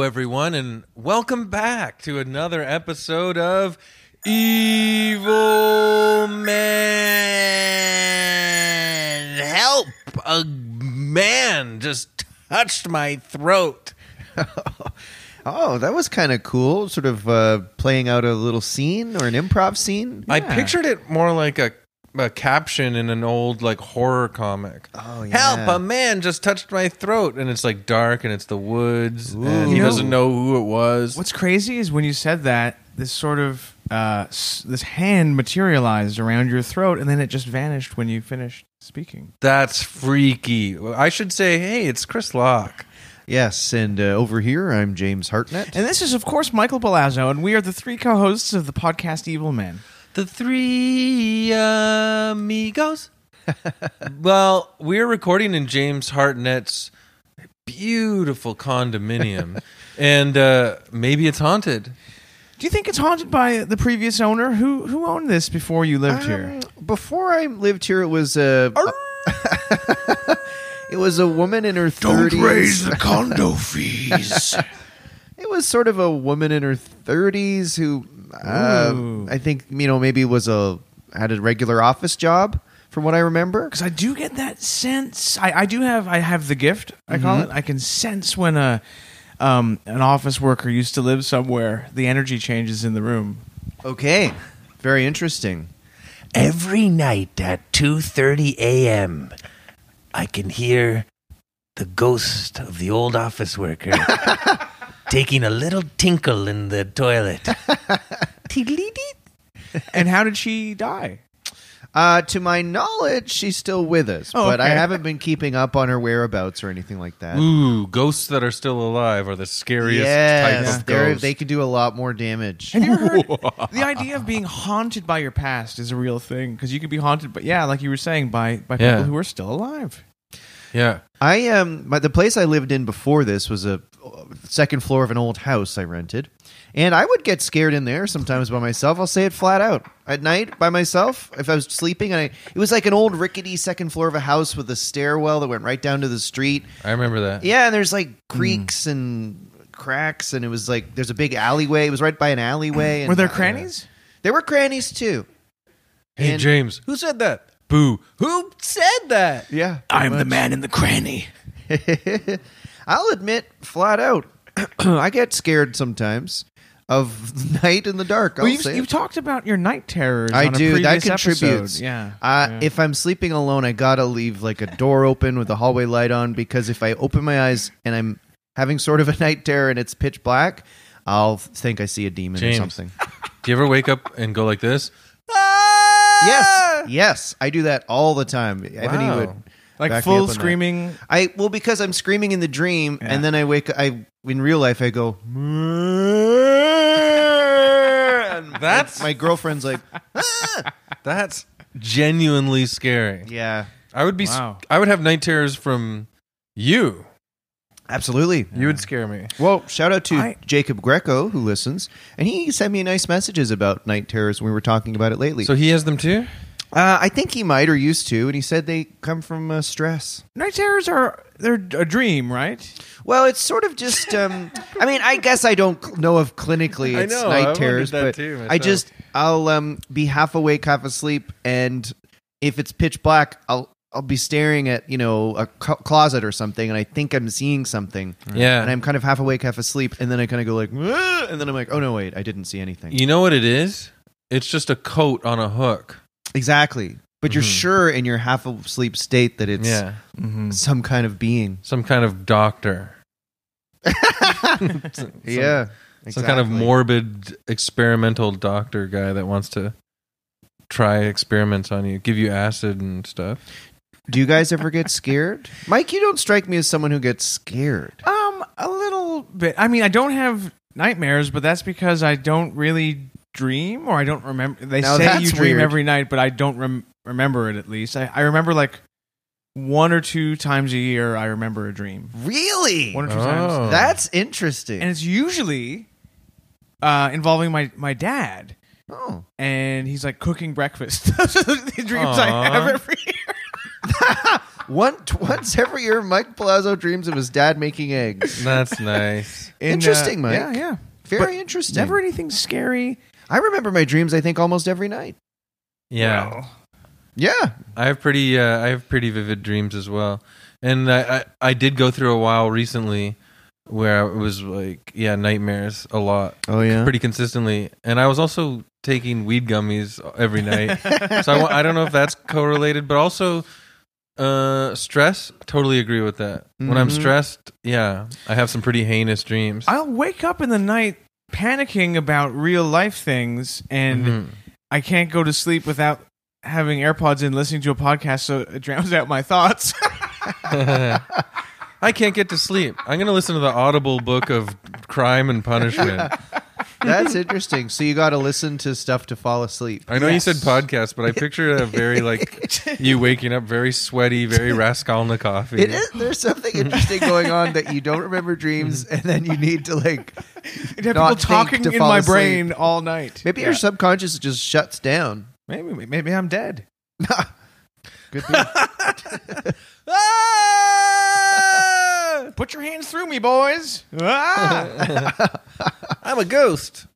Hello, everyone, and welcome back to another episode of Evil Men. Help! A man just touched my throat. Oh, that was kind of cool. Sort of uh, playing out a little scene or an improv scene. I Yeah. pictured it more like a, a caption in an old like horror comic. Oh, yeah. Help! A man just touched my throat, and it's like dark, and it's the woods, and he You know- doesn't know who it was. What's crazy is when you said that, this sort of uh, s- this hand materialized around your throat, and then it just vanished when you finished speaking. That's freaky. I should say, hey, it's Chris Locke. Yes, and uh, over here I'm James Hartnett. And this is, of course, Michael Palazzo, and we are the three co-hosts of the podcast Evil Men. The three amigos. well, we're recording in James Hartnett's beautiful condominium, and uh, maybe it's haunted. Do you think it's haunted by the previous owner? Who who owned this before you lived here? Um, Before I lived here, it was a. it was a woman in her thirties. condo fees. It was sort of a woman in her thirties who, uh, I think you know, maybe was a had a regular office job, from what I remember. because I do get that sense. I, I do have I have the gift. I call it. I can sense when a um, an office worker used to live somewhere. The energy changes in the room. Okay, very interesting. Every night at 2:30 a.m., I can hear the ghost of the old office worker taking a little tinkle in the toilet. And how did she die? Uh, to my knowledge, she's still with us, Oh, but I okay. haven't been keeping up on her whereabouts or anything like that. Ooh, ghosts that are still alive are the scariest yes, type of they're- ghost. they can do a lot more damage. Have you ever heard the idea of being haunted by your past is a real thing because you could be haunted, but yeah, like you were saying, by by people who are still alive. Yeah. I um, my, the place I lived in before this was a uh, second floor of an old house I rented, and I would get scared in there sometimes by myself. I'll say it flat out at night by myself if I was sleeping. And I, it was like an old rickety second floor of a house with a stairwell that went right down to the street. I remember that. Yeah, and there's like creaks and cracks, and it was like there's a big alleyway. It was right by an alleyway. And Were there uh, crannies? There were crannies too. Hey, And- James, who said that? Boo. Who said that? Yeah, I'm the man in the cranny. I'll admit, flat out, I get scared sometimes of night in the dark. I'll you've, say you've it. talked about your night terrors. I on a do. That contributes. episode. Yeah. Uh, yeah. If I'm sleeping alone, I gotta leave like a door open with a hallway light on because if I open my eyes and I'm having sort of a night terror and it's pitch black, I'll think I see a demon James. or something. Do you ever wake up and go like this? Yes, yes, I do that all the time. Ebony would like back me up full that. screaming. I well because I'm screaming in the dream, Yeah. and then I wake. I in real life I go. and That's- my girlfriend's like, ah, That's genuinely scary. yeah, I would be. Wow. I would have night terrors from you. Absolutely. You would scare me. Well, shout out to I- Jacob Greco who listens, and he sent me nice messages about night terrors when we were talking about it lately. So he has them too. uh, I think he might or used to, and he said they come from uh, stress. Night terrors are they're a dream, right? Well, it's sort of just. Um, I mean, I guess I don't cl- know if clinically I it's know, night I've terrors, that but too I just I'll um, be half awake, half asleep, and if it's pitch black, I'll I'll be staring at you know a co- closet or something, and I think I'm seeing something, Yeah. and I'm kind of half awake, half asleep, and then I kind of go like, "Ah," and then I'm like, oh no, wait, I didn't see anything. You know what it is? It's just a coat on a hook. Exactly, but you're Mhm. sure in your half asleep state that it's yeah. Mm-hmm. some kind of being. Some kind of doctor. Yeah, Some kind of exactly. morbid experimental doctor guy that wants to try experiments on you, give you acid and stuff. Do you guys ever get scared? Mike, you don't strike me as someone who gets scared. Um, a little bit. I mean, I don't have nightmares, but that's because I don't really dream, or I don't remember. They Now say that's you dream weird. every night, but I don't rem- remember it. At least I, I remember like one or two times a year. I remember a dream. Really? One or two Oh. times, That's interesting. and it's usually uh, involving my my dad. oh. And he's like cooking breakfast. Those are the dreams I Aw. have every year. One, once every year, Mike Palazzo dreams of his dad making eggs. That's nice. In, uh, Interesting, Mike. Yeah, yeah. Very But interesting. Never anything scary. I remember my dreams. I think almost every night. Yeah. Well, Yeah, I have pretty uh, I have pretty vivid dreams as well, and I, I I did go through a while recently where it was like yeah nightmares a lot, Oh yeah. pretty consistently, and I was also taking weed gummies every night, so I, wa- I don't know if that's correlated, but also uh stress. Totally agree with that. When I'm Mhm. stressed, yeah, I have some pretty heinous dreams. I'll wake up in the night panicking about real life things, and Mhm. I can't go to sleep without having AirPods in, listening to a podcast, so it drowns out my thoughts. I can't get to sleep. I'm gonna listen to the Audible book of crime and punishment. That's interesting. So you got to listen to stuff to fall asleep. I know you said podcast, but I picture a very like you waking up very sweaty, very Raskolnikov. It is. There's something interesting going on that you don't remember dreams, mm-hmm. and then you need to like. I'd have Not people think talking to in fall my asleep. brain all night. Maybe Yeah. your subconscious just shuts down. maybe maybe I'm dead. Good. Thing. Put your hands through me, boys. Ah! I'm a ghost.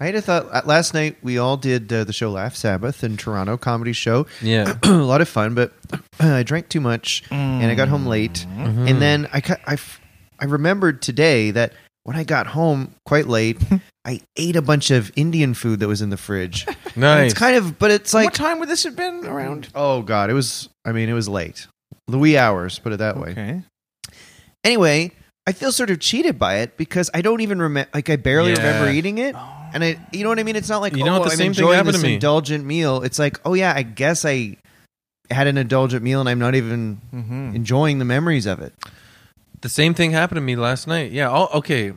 I had a thought uh, last night. We all did uh, the show Laugh Sabbath in Toronto comedy show. Yeah. a lot of fun, but I drank too much and I got home late. Mm-hmm. And then I, ca- I, f- I remembered today that when I got home quite late, I ate a bunch of Indian food that was in the fridge. And Nice. It's kind of, but it's like, what time would this have been around? oh god, it was. I mean, it was late, the wee hours. Put it that way. Anyway, I feel sort of cheated by it because I don't even remember. Like I barely Yeah. remember eating it. And I, you know what I mean? It's not like You know oh, what? The I'm same thing enjoying happened this to me. indulgent meal. It's like, oh yeah, I guess I had an indulgent meal, and I'm not even Mm-hmm. enjoying the memories of it. the same thing happened to me last night. Yeah. All okay.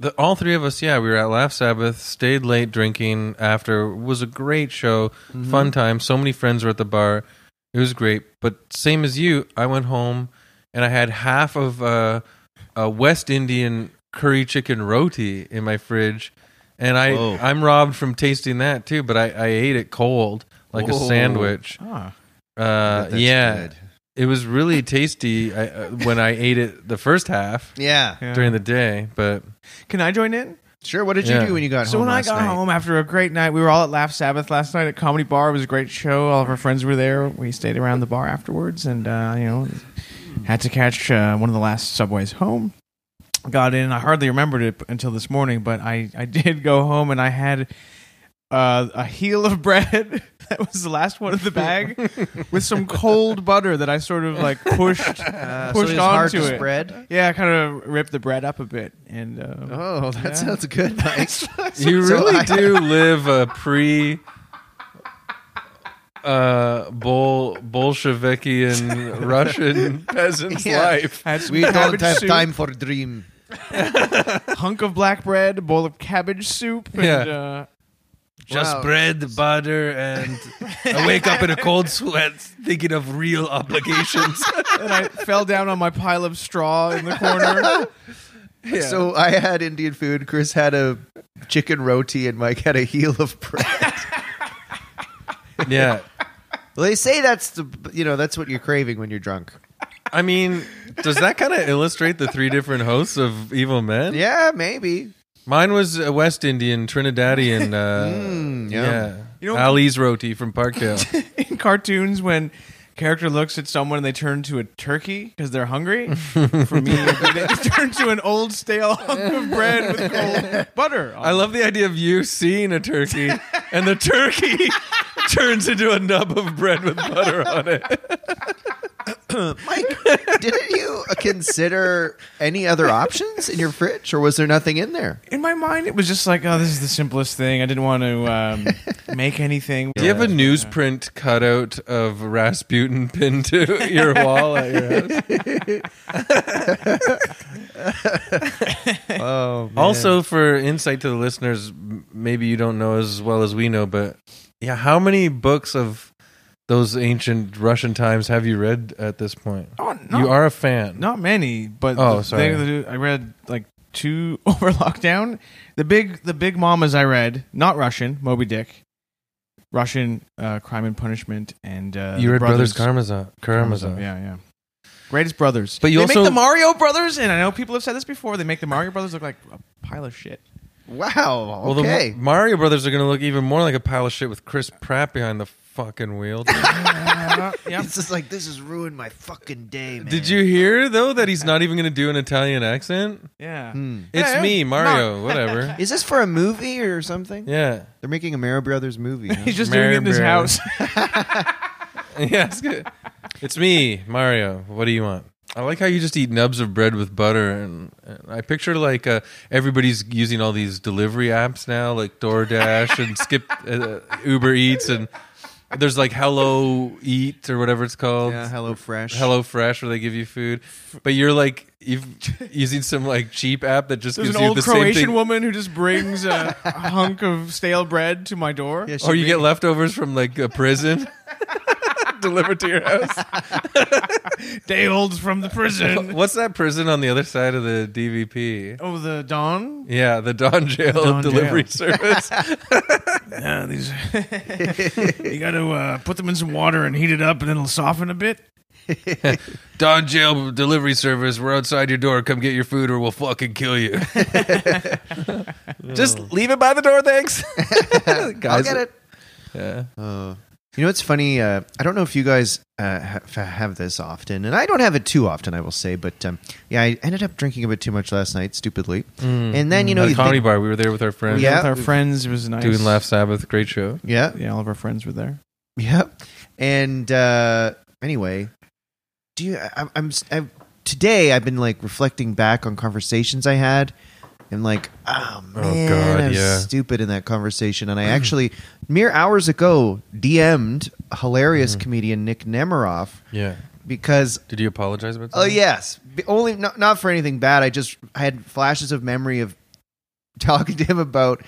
The, all three of us, yeah, we were at Laugh Sabbath, stayed late drinking after. It was a great show, Mm-hmm. fun time. So many friends were at the bar. It was great. But same as you, I went home and I had half of uh, a West Indian curry chicken roti in my fridge, and I Whoa. I'm robbed from tasting that too. But I, I ate it cold like a sandwich. Ah. Uh, yeah, good. it was really tasty I, uh, when I ate it the first half Yeah. Yeah. during the day. But Can I join in? Sure. What did Yeah. you do when you got So home? So when I got night? home after a great night, we were all at Laugh Sabbath last night at Comedy Bar. It was a great show. All of our friends were there. We stayed around the bar afterwards, and uh, you know, had to catch uh, one of the last subways home. Got in. I hardly remembered it until this morning, but I I did go home and I had. Uh, a heel of bread that was the last one in the bag with some cold butter that I sort of like pushed Uh, pushed so it was hard onto to it. spread. Yeah, I kind of ripped the bread up a bit, and uh, Oh, that Yeah. sounds good, Mike. you really do live a pre uh bol Bolshevikian Russian peasant's Yeah. life. had some we don't cabbage have soup, time for dream. hunk of black bread, bowl of cabbage soup, and Yeah. uh, Just Wow. bread, butter, and I wake up in a cold sweat thinking of real obligations. and I fell down on my pile of straw in the corner. So I had Indian food. Chris had a chicken roti, and Mike had a heel of bread. yeah. Well, they say that's the you know that's what you're craving when you're drunk. I mean, does that kind of illustrate the three different hosts of Evil Men? Yeah, maybe. Mine was a West Indian, Trinidadian. Uh, Mm, yeah. You know- Ali's roti from Parkdale. in cartoons, when character looks at someone and they turn to a turkey because they're hungry. For me, it'd they turn to an old stale hunk of bread with cold butter. on I love the idea of you seeing a turkey and the turkey turns into a nub of bread with butter on it. Mike, didn't you consider any other options in your fridge, or was there nothing in there? In my mind, it was just like, oh, this is the simplest thing. I didn't want to um, make anything. Do you have a newsprint cutout of Rasputin pinned to your wall at your house? Oh, Also, for insight to the listeners, maybe you don't know as well as we know, but yeah, how many books of those ancient Russian times have you read at this point? Oh, You are a fan. not many, but Oh, the sorry. that I read like two over lockdown. The big, the big mamas I read, not Russian, Moby Dick. Russian uh, Crime and Punishment, and uh, you read Brothers Karamazov. Karamazov. Yeah, yeah. Greatest brothers. But you they also- make the Mario Brothers, and I know people have said this before. They make the Mario Brothers look like a pile of shit. Wow. Well, the Okay. Ma- Mario Brothers are going to look even more like a pile of shit with Chris Pratt behind the fucking wheel. Yeah. it's just like this has ruined my fucking day, man. Did you hear though that he's not even going to do an Italian accent? Yeah. Hmm. It's Yeah, me, yeah. Mario. Whatever. Is this for a movie or something? Yeah. They're making a Mario Brothers movie. huh? He's just Mario doing it in his Brothers. house. Yeah, it's good. It's me, Mario. What do you want? I like how you just eat nubs of bread with butter, and, and I picture like uh, everybody's using all these delivery apps now, like DoorDash and Skip, uh, Uber Eats, and there's like Hello Eat or whatever it's called. yeah, Hello Fresh. Hello Fresh, where they give you food, but you're like you've using some like cheap app that just There's gives an you old the same Croatian thing, woman who just brings a hunk of stale bread to my door. Yeah, she or you made- get leftovers from like a prison delivered to your house. Day olds from the prison. What's that prison on the other side of the DVP? oh, the Don? Yeah, the Don Jail Don delivery Jail. service. Yeah, these. you got to uh, put them in some water and heat it up, and then it'll soften a bit. Don Jail delivery service. We're outside your door. Come get your food, or we'll fucking kill you. Just leave it by the door, thanks. Guys, I'll get it. Yeah. Uh, you know, it's funny. Uh, I don't know if you guys uh, ha- have this often, and I don't have it too often, I will say. But um, yeah, I ended up drinking a bit too much last night, stupidly. And then you know, you the comedy think- bar. We were there with our friends. Yeah. With our friends, it was nice. Doing Laugh Sabbath. Great show. yeah, Yeah, all of our friends were there. yeah. And uh, anyway, do you? I, I'm I, today. I've been like reflecting back on conversations I had. And like, ah, oh man, God, I was yeah. stupid in that conversation. And I mm. actually, mere hours ago, DM'd hilarious mm. comedian Nick Nemeroff Yeah. because Did you apologize about Oh something? yes, B- only not not for anything bad. I just I had flashes of memory of talking to him about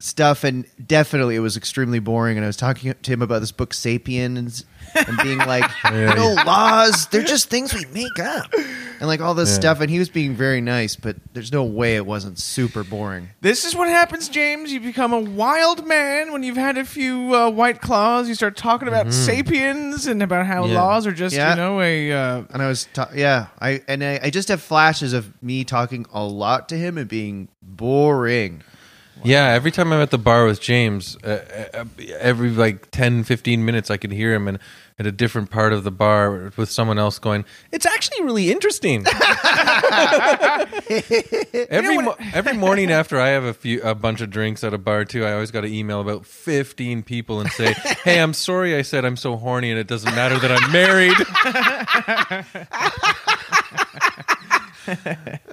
stuff, and definitely it was extremely boring. And I was talking to him about this book *Sapiens* and being like, Yeah, "No laws; they're just things we make up," and like all this Yeah. stuff. And he was being very nice, but there's no way it wasn't super boring. This is what happens, James. You become a wild man when you've had a few uh, white claws. You start talking about sapiens and about how Yeah. laws are just, Yeah. you know, a. Uh, And I was, ta- yeah, I and I, I just have flashes of me talking a lot to him and being boring. Yeah, every time I'm at the bar with James, uh, uh, every like 10, 15 minutes, I could hear him in, at a different part of the bar with someone else going, It's actually really interesting. every, mo- every morning after I have a few a bunch of drinks at a bar, too, I always got to email about 15 people and say, Hey, I'm sorry I said I'm so horny and it doesn't matter that I'm married.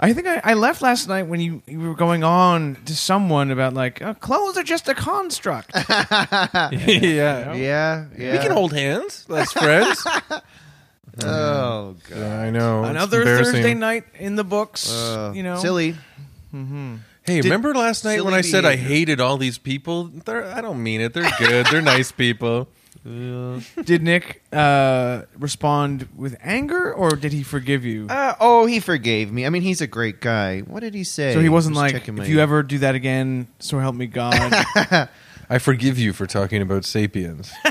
I think I, I left last night when you, you were going on to someone about, like, uh, clothes are just a construct. yeah. Yeah, yeah. We can hold hands as friends. Oh god. Yeah, I know. Another. Thursday night in the books, Uh, you know. silly. Hey, remember last night when I said I hated all these people? They're, I don't mean it. They're good. They're nice people. Did Nick uh, respond with anger or did he forgive you? Uh, oh, he forgave me. I mean, he's a great guy. What did he say? so he wasn't Just like, checking my- if you ever do that again, so help me God. I forgive you for talking about sapiens.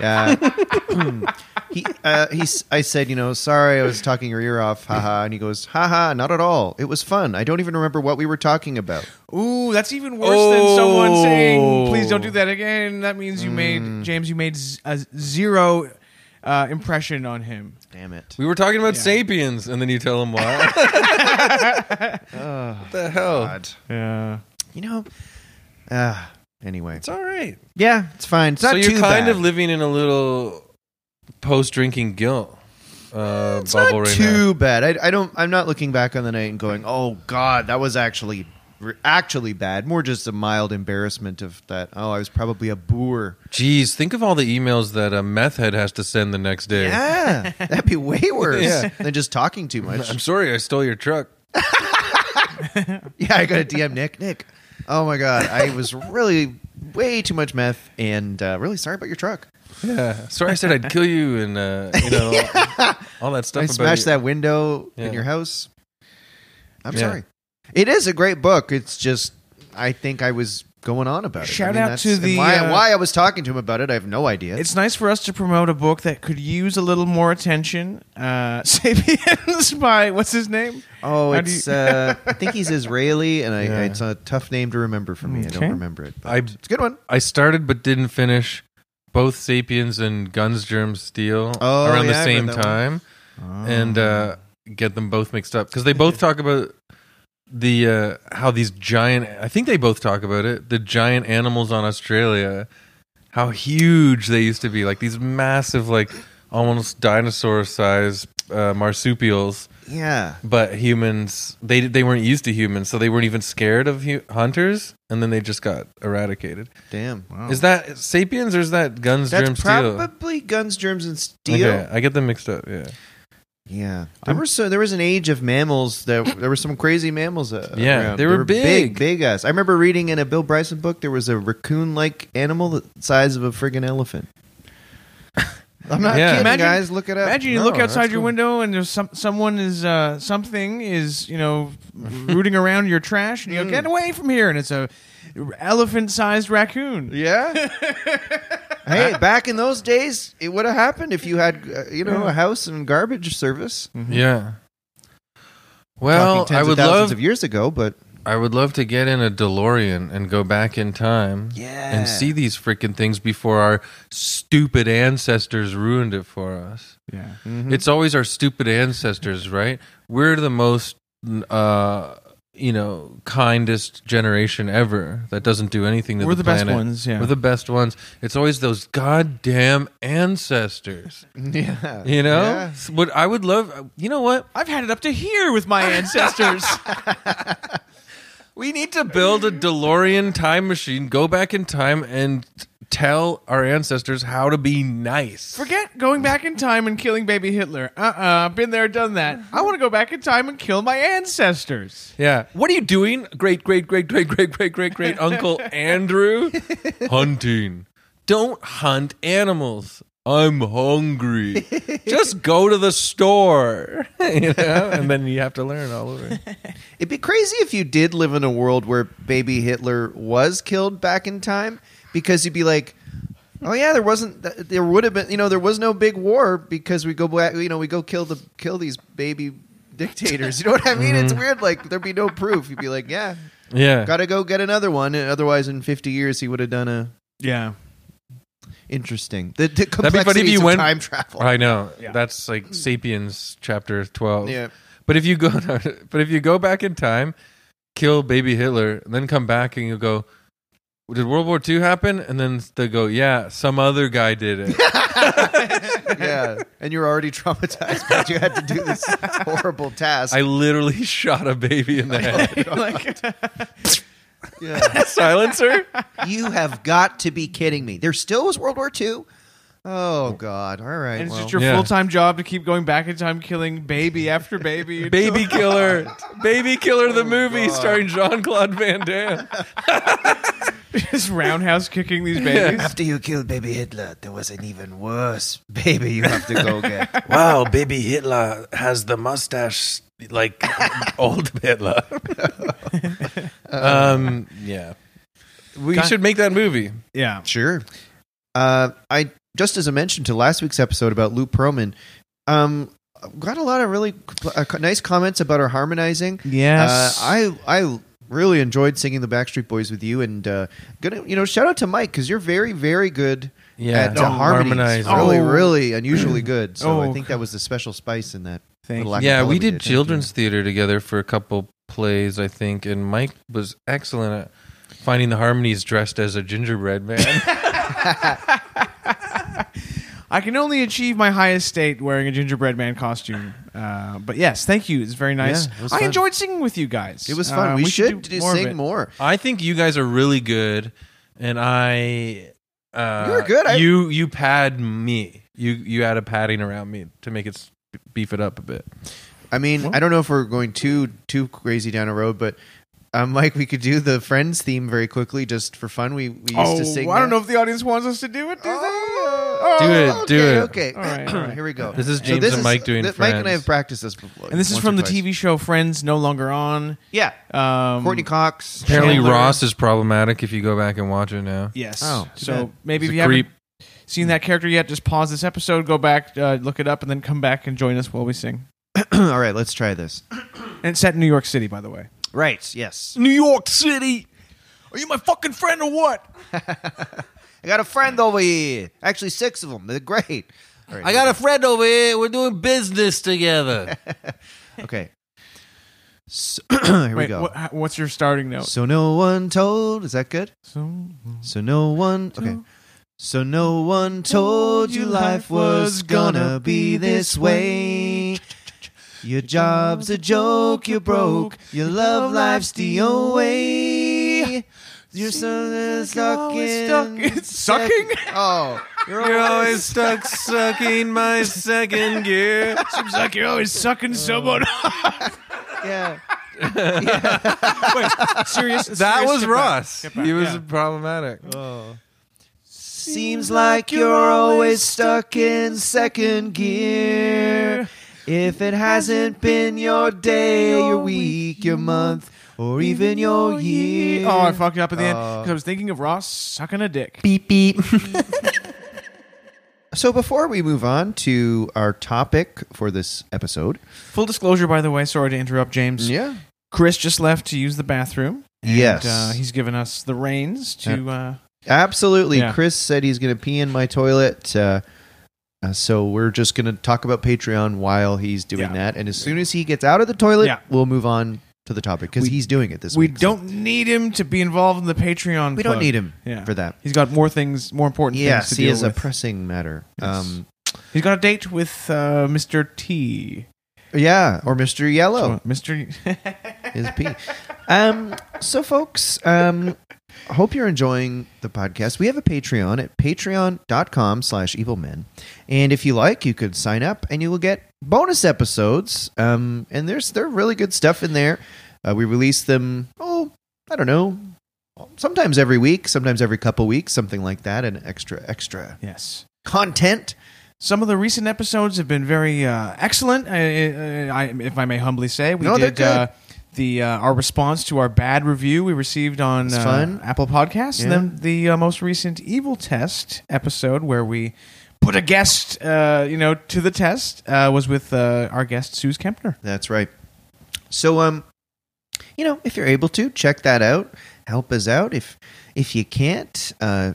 Yeah. he, uh, he's. I said, you know, sorry, I was talking your ear off, haha. And he goes, haha, not at all. It was fun. I don't even remember what we were talking about. Ooh, that's even worse than someone saying, Oh. please don't do that again. That means you made, James, you made z- a zero uh, impression on him. Damn it. We were talking about Yeah. sapiens, and then you tell him why. what the hell? God. Yeah. You know. Uh, anyway, It's all right. yeah, it's fine. It's not so you're too kind bad. of living in a little post-drinking guilt uh, It's bubble not right too bad. I, I don't. I'm not looking back on the night and going, "Oh God, that was actually actually bad." More just a mild embarrassment of that. Oh, I was probably a boor. now. Jeez, think of all the emails that a meth head has to send the next day. Yeah, that'd be way worse Yeah. than just talking too much. I'm sorry, I stole your truck. Yeah, I got a DM Nick. Nick, oh my God, I was really way too much meth, and uh, really sorry about your truck. Yeah, sorry, I said I'd kill you, and uh, you know all that stuff. I about smashed you. that window in your house. I'm Yeah. sorry. It is a great book. It's just I think I was going on about it. Shout I mean, out to the, why, uh, why I was talking to him about it. I have no idea. It's nice for us to promote a book that could use a little more attention. Uh, Sapiens by what's his name? oh, how it's you- uh, I think he's Israeli, and I, Yeah. it's a tough name to remember for me. I don't remember it. I it's a good one. I started but didn't finish both Sapiens and Guns Germs Steel Oh, around yeah, the same read that one. time, and uh, get them both mixed up because they both talk about the uh, how these giant. I think they both talk about it. The giant animals on Australia, how huge they used to be, like these massive, like almost dinosaur size uh, marsupials. Yeah. But humans, they they weren't used to humans, so they weren't even scared of hu- hunters, and then they just got eradicated. Damn. Is that Sapiens or is that Guns, That's Steel? probably Guns, Germs, and Steel. Okay, I get them mixed up. Yeah, Yeah, there was so there was an age of mammals that there were some crazy mammals. Uh, Yeah, around. they were big, big. big ass. I remember reading in a Bill Bryson book there was a raccoon-like animal the size of a friggin' elephant. I'm not Yeah. kidding, Imagine- guys. Look it up. Imagine you No, look outside your cool. window and there's some someone is uh, something is you know rooting around your trash and you go get away from here and it's a elephant-sized raccoon. Yeah. hey, back in those days, it would have happened if you had, uh, you know, a house and garbage service. yeah. Well, Talking I tens would of thousands love, of years ago, but I would love to get in a DeLorean and go back in time, yeah, and see these freaking things before our stupid ancestors ruined it for us. Yeah. Mhm. It's always our stupid ancestors, right? We're the most, uh, you know, kindest generation ever that doesn't do anything to We're the, best planet. ones. Yeah. We're the best ones. It's always those goddamn ancestors. yeah, You know, Yeah. what I would love. Uh, you know what? I've had it up to here with my ancestors. We need to build a DeLorean time machine, go back in time, and tell our ancestors how to be nice. Forget going back in time and killing baby Hitler. Uh uh-uh, uh, i have been there, done that. I want to go back in time and kill my ancestors. Yeah. What are you doing? Great, great, great, great, great, great, great, great Uncle Andrew? Hunting. Don't hunt animals. I'm hungry. Just go to the store, you know, and then you have to learn all over. It'd be crazy if you did live in a world where baby Hitler was killed back in time because you'd be like, oh yeah, there wasn't, there would have been, you know, there was no big war because we go back, you know, we go kill the kill these baby dictators. You know what I mean? It's mm-hmm. weird. Like there'd be no proof. You'd be like, yeah, Yeah. got to go get another one. And otherwise, in fifty years, he would have done a Yeah. interesting. The, the be funny if complexities you of went- time travel. I know. Yeah. That's like mm. Sapiens chapter 12. Yeah. But if you go but if you go back in time, kill baby Hitler, and then come back and you go, did World War II happen? And then they go, yeah, some other guy did it. yeah, and you're already traumatized because you had to do this horrible task. I literally shot a baby in the head. like, yeah. Silencer? You have got to be kidding me. There still was World War II? Oh, God. All right. and it's well. just your Yeah. full time job to keep going back in time, killing baby after baby. until- Baby Killer. Baby Killer the movie God. starring Jean Claude Van Damme. just roundhouse kicking these babies. After you killed baby Hitler, there was an even worse baby you have to go get. Wow, baby Hitler has the mustache like old Hitler. Um, yeah. We God- should make that movie. Yeah. sure. Uh, I just as I mentioned to last week's episode about Lou Pearlman, um, got a lot of really uh, nice comments about our harmonizing. Yes. Uh, I I really enjoyed singing the Backstreet Boys with you, and uh, gonna you know shout out to Mike because you're very very good Yeah. at uh, to harmonies. harmonize. Really, Oh. really unusually good. So I Oh, think that was the special spice in that. Thank you. Yeah, we did Thank children's theater together for a couple plays, I think, and Mike was excellent at finding the harmonies dressed as a gingerbread man. I can only achieve my highest state wearing a gingerbread man costume. Uh, but yes, thank you. It's very nice. Yeah, it was I fun. enjoyed singing with you guys. It was fun. Uh, we, should, do do more sing more. I think you guys are really good, and I. Uh, You were good. I- you you pad me. You you add a padding around me to make it beef it up a bit. I mean, I don't know if we're going too too crazy down a road, but um, Mike, we could do the Friends theme very quickly just for fun. We we used Oh, to sing. I don't that. know if the audience wants us to do it. Do Oh, Oh, Do it, okay, do it. Okay, All right, all right. here we go. This is So James this and Mike doing th- Mike and I have practiced this before. And this is from the. TV show Friends, no longer on. Yeah, Um, Courteney Cox. Apparently, Chandler. Ross is problematic if you go back and watch it now. Yes. Oh, so bad. maybe He's if a you haven't seen that character yet, just pause this episode, go back, uh, look it up, and then come back and join us while we sing. All right, let's try this. And it's set in New York City, by the way. Right. Yes. New York City. Are you my fucking friend or what? I got a friend over here. Actually, six of them. They're great. All right, I got a friend over here. We're doing business together. Okay. So, here we Wait, go. what, what's your starting note? So no one told. Is that good? So, So no one. Okay. So no one told you life was gonna be this way. Your job's a joke, you're broke. Your love life's the only way. You're so stuck in sucking? Oh, you're, You're always stuck sucking my second gear. Seems like you're always sucking oh. someone. yeah. Wait, serious? That serious? was Get back. Ross. Get back. He was Yeah. problematic. Oh. Seems like you're always stuck in second gear. If it hasn't been your day, your week, your month, or even your year. Oh, I fucked it up at the end because I was thinking of Ross sucking a dick. Beep beep. So before we move on to our topic for this episode, Full disclosure, by the way, sorry to interrupt, James. yeah, Chris just left to use the bathroom. And, Yes. uh, he's given us the reins to. Uh, absolutely. Yeah. Chris said he's going to pee in my toilet. Uh, uh, so we're just going to talk about Patreon while he's doing Yeah. that, and as soon as he gets out of the toilet, Yeah. we'll move on to the topic because he's doing it this we week. so don't need him to be involved in the Patreon. we don't plug. need him for that. He's got more things, more important Yes, things to he deal is a with. pressing matter. Um, He's got a date with uh, Mr. T. yeah, or Mr. Yellow Mr. is P. Um, so, folks, um, hope you're enjoying the podcast. We have a Patreon at patreon.com slash evilmen. And if you like, you could sign up and you will get bonus episodes. Um, and there's there really good stuff in there. Uh, we release them, oh, I don't know, sometimes every week, sometimes every couple weeks, something like that, and extra, extra yes. content. Some of the recent episodes have been very uh, excellent. I, I, I, if I may humbly say, we No, they're did uh, the uh, our response to our bad review we received on uh. Apple Podcasts, and then the uh, most recent Evil Test episode where we put a guest, uh, you know, to the test uh, was with uh, our guest Suze Kempner. That's right. So, um, you know, if you're able to check that out, help us out. If if you can't, uh,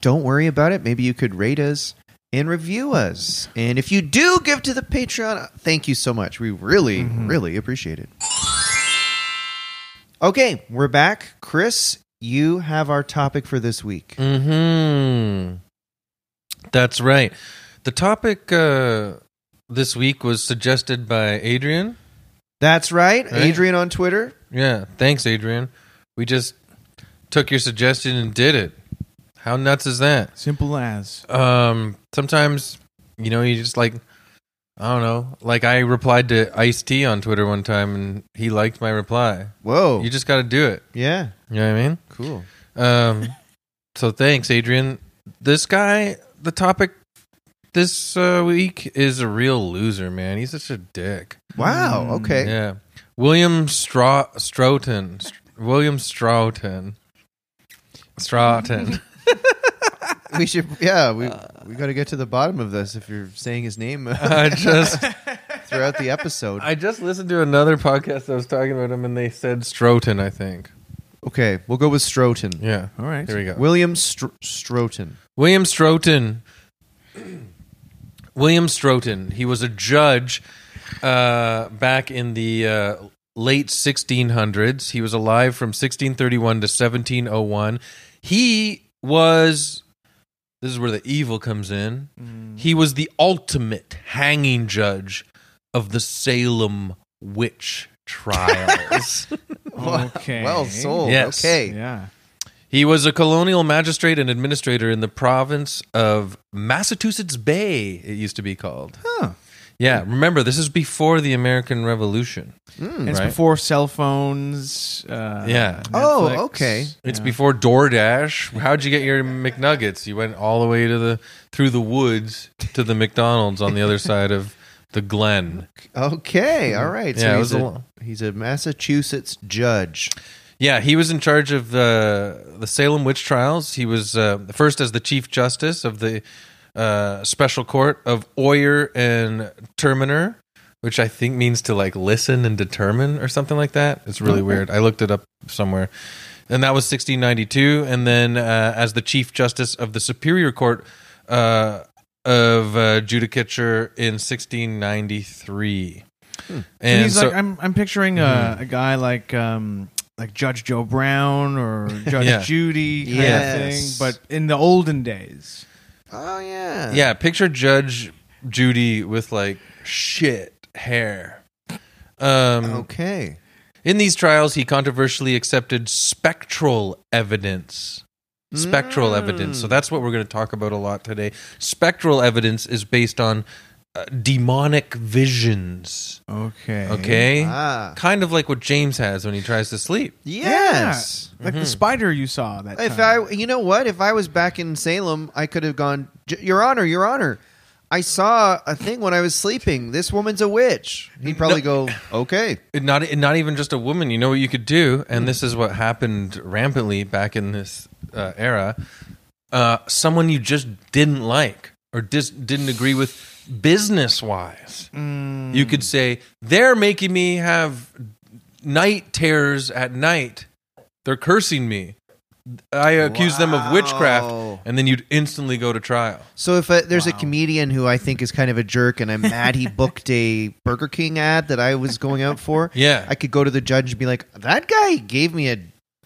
don't worry about it. Maybe you could rate us and review us. And if you do give to the Patreon, thank you so much. We really, really appreciate it. Okay, we're back. Chris, you have our topic for this week. Hmm. That's right. The topic uh, this week was suggested by Adrian. That's right, Right. Adrian on Twitter. Yeah, thanks, Adrian. We just took your suggestion and did it. How nuts is that? Simple as. Um, sometimes, you know, you just like, I don't know. Like I replied to Ice T on Twitter one time, and he liked my reply. Whoa, You just got to do it. yeah, You know what I mean? cool. Um, so thanks, Adrian. This guy, the topic this uh, week is a real loser, man. He's such a dick. Wow. Okay. Yeah, William Stra- Stoughton. St- William Stoughton. Stoughton. We should. Yeah, we we got to get to the bottom of this. If you're saying his name I just throughout the episode. I just listened to another podcast that was talking about him, and they said Stoughton. I think. Okay, we'll go with Stoughton. Yeah. All right. Here we go. William Str- Stoughton. William Stoughton. William Stoughton. He was a judge uh, back in the uh, late 1600s. He was alive from 1631 to 1701. He was. This is where the evil comes in. Mm. He was the ultimate hanging judge of the Salem witch trials. Okay. Well sold. Yes. Okay. Yeah. He was a colonial magistrate and administrator in the province of Massachusetts Bay, it used to be called. Huh. Yeah, remember this is before the American Revolution. And it's Right. before cell phones. Uh, Yeah. Oh, okay. It's Yeah. before DoorDash. How'd you get your McNuggets? You went all the way to the through the woods to the McDonald's on the other side of the Glen. Okay, all right. So Yeah, it he's, was a a, he's a Massachusetts judge. Yeah, he was in charge of the the Salem witch trials. He was uh, first as the chief justice of the uh, special court of Oyer and Terminer, which I think means to like listen and determine or something like that. It's really weird. I looked it up somewhere, and that was 1692. And then uh, as the chief justice of the Superior Court uh, of uh, Judicature in 1693. And And he's so, Mm-hmm. like, I'm, I'm picturing a, a guy like, um, like Judge Joe Brown or Judge Yeah. Judy kind Yes. of thing, but in the olden days. Oh yeah. Yeah, picture Judge Judy with like shit hair. Um, Okay. In these trials, he controversially accepted spectral evidence. Spectral Mm. evidence. So that's what we're going to talk about a lot today. Spectral evidence is based on uh, demonic visions. Okay. Okay? Ah. Kind of like what James has when he tries to sleep. Yes. Like Mm-hmm. the spider you saw that If time. I, you know what? If I was back in Salem, I could have gone, Your Honor, Your Honor. I saw a thing when I was sleeping. This woman's a witch. He'd probably go, okay. not not even just a woman. You know what you could do, and this is what happened rampantly back in this uh, era. Uh, someone you just didn't like or dis- didn't agree with business wise. You could say they're making me have night terrors at night. They're cursing me. I accuse them of witchcraft, and then you'd instantly go to trial. So if uh there's a comedian who I think is kind of a jerk, and I'm mad he booked a Burger King ad that I was going out for, Yeah. I could go to the judge and be like, "That guy gave me a,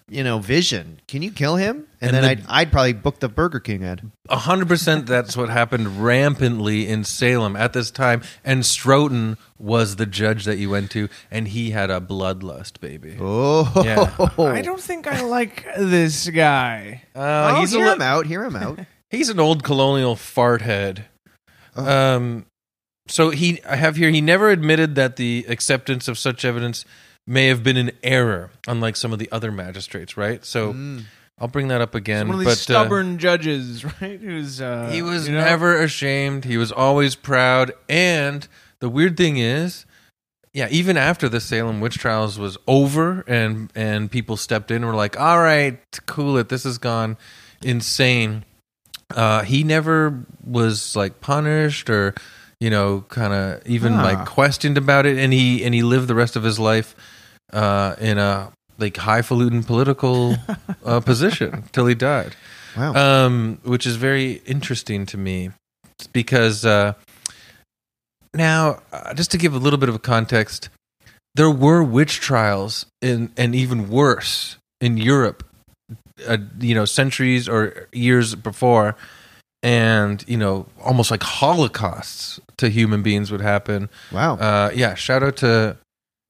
you know, vision. Can you kill him?" And, And then the- I'd, I'd probably book the Burger King ad. A hundred percent. That's what happened rampantly in Salem at this time. And Stoughton was the judge that you went to, and he had a bloodlust, baby. Oh, Yeah. I don't think I like this guy. Uh, oh, he's a hear li- him out. Hear him out. he's an old colonial fart head. Oh. Um, so he, I have here, he never admitted that the acceptance of such evidence may have been an error, unlike some of the other magistrates. Right. So Mm. I'll bring that up again. One of these but uh, stubborn judges, right? Who's uh, he was you know? never ashamed. He was always proud. And the weird thing is, yeah, even after the Salem witch trials was over and and people stepped in and were like, "All right, cool it. This has gone insane." Uh, he never was like punished or you know, kind of even Ah. like questioned about it. And he and he lived the rest of his life uh, in a like highfalutin political uh, position till he died Wow. um, which is very interesting to me because uh, now, uh, just to give a little bit of context, there were witch trials in, and even worse in Europe, uh, you know, centuries or years before, and you know, almost like holocausts to human beings would happen. wow. Uh, yeah, shout out to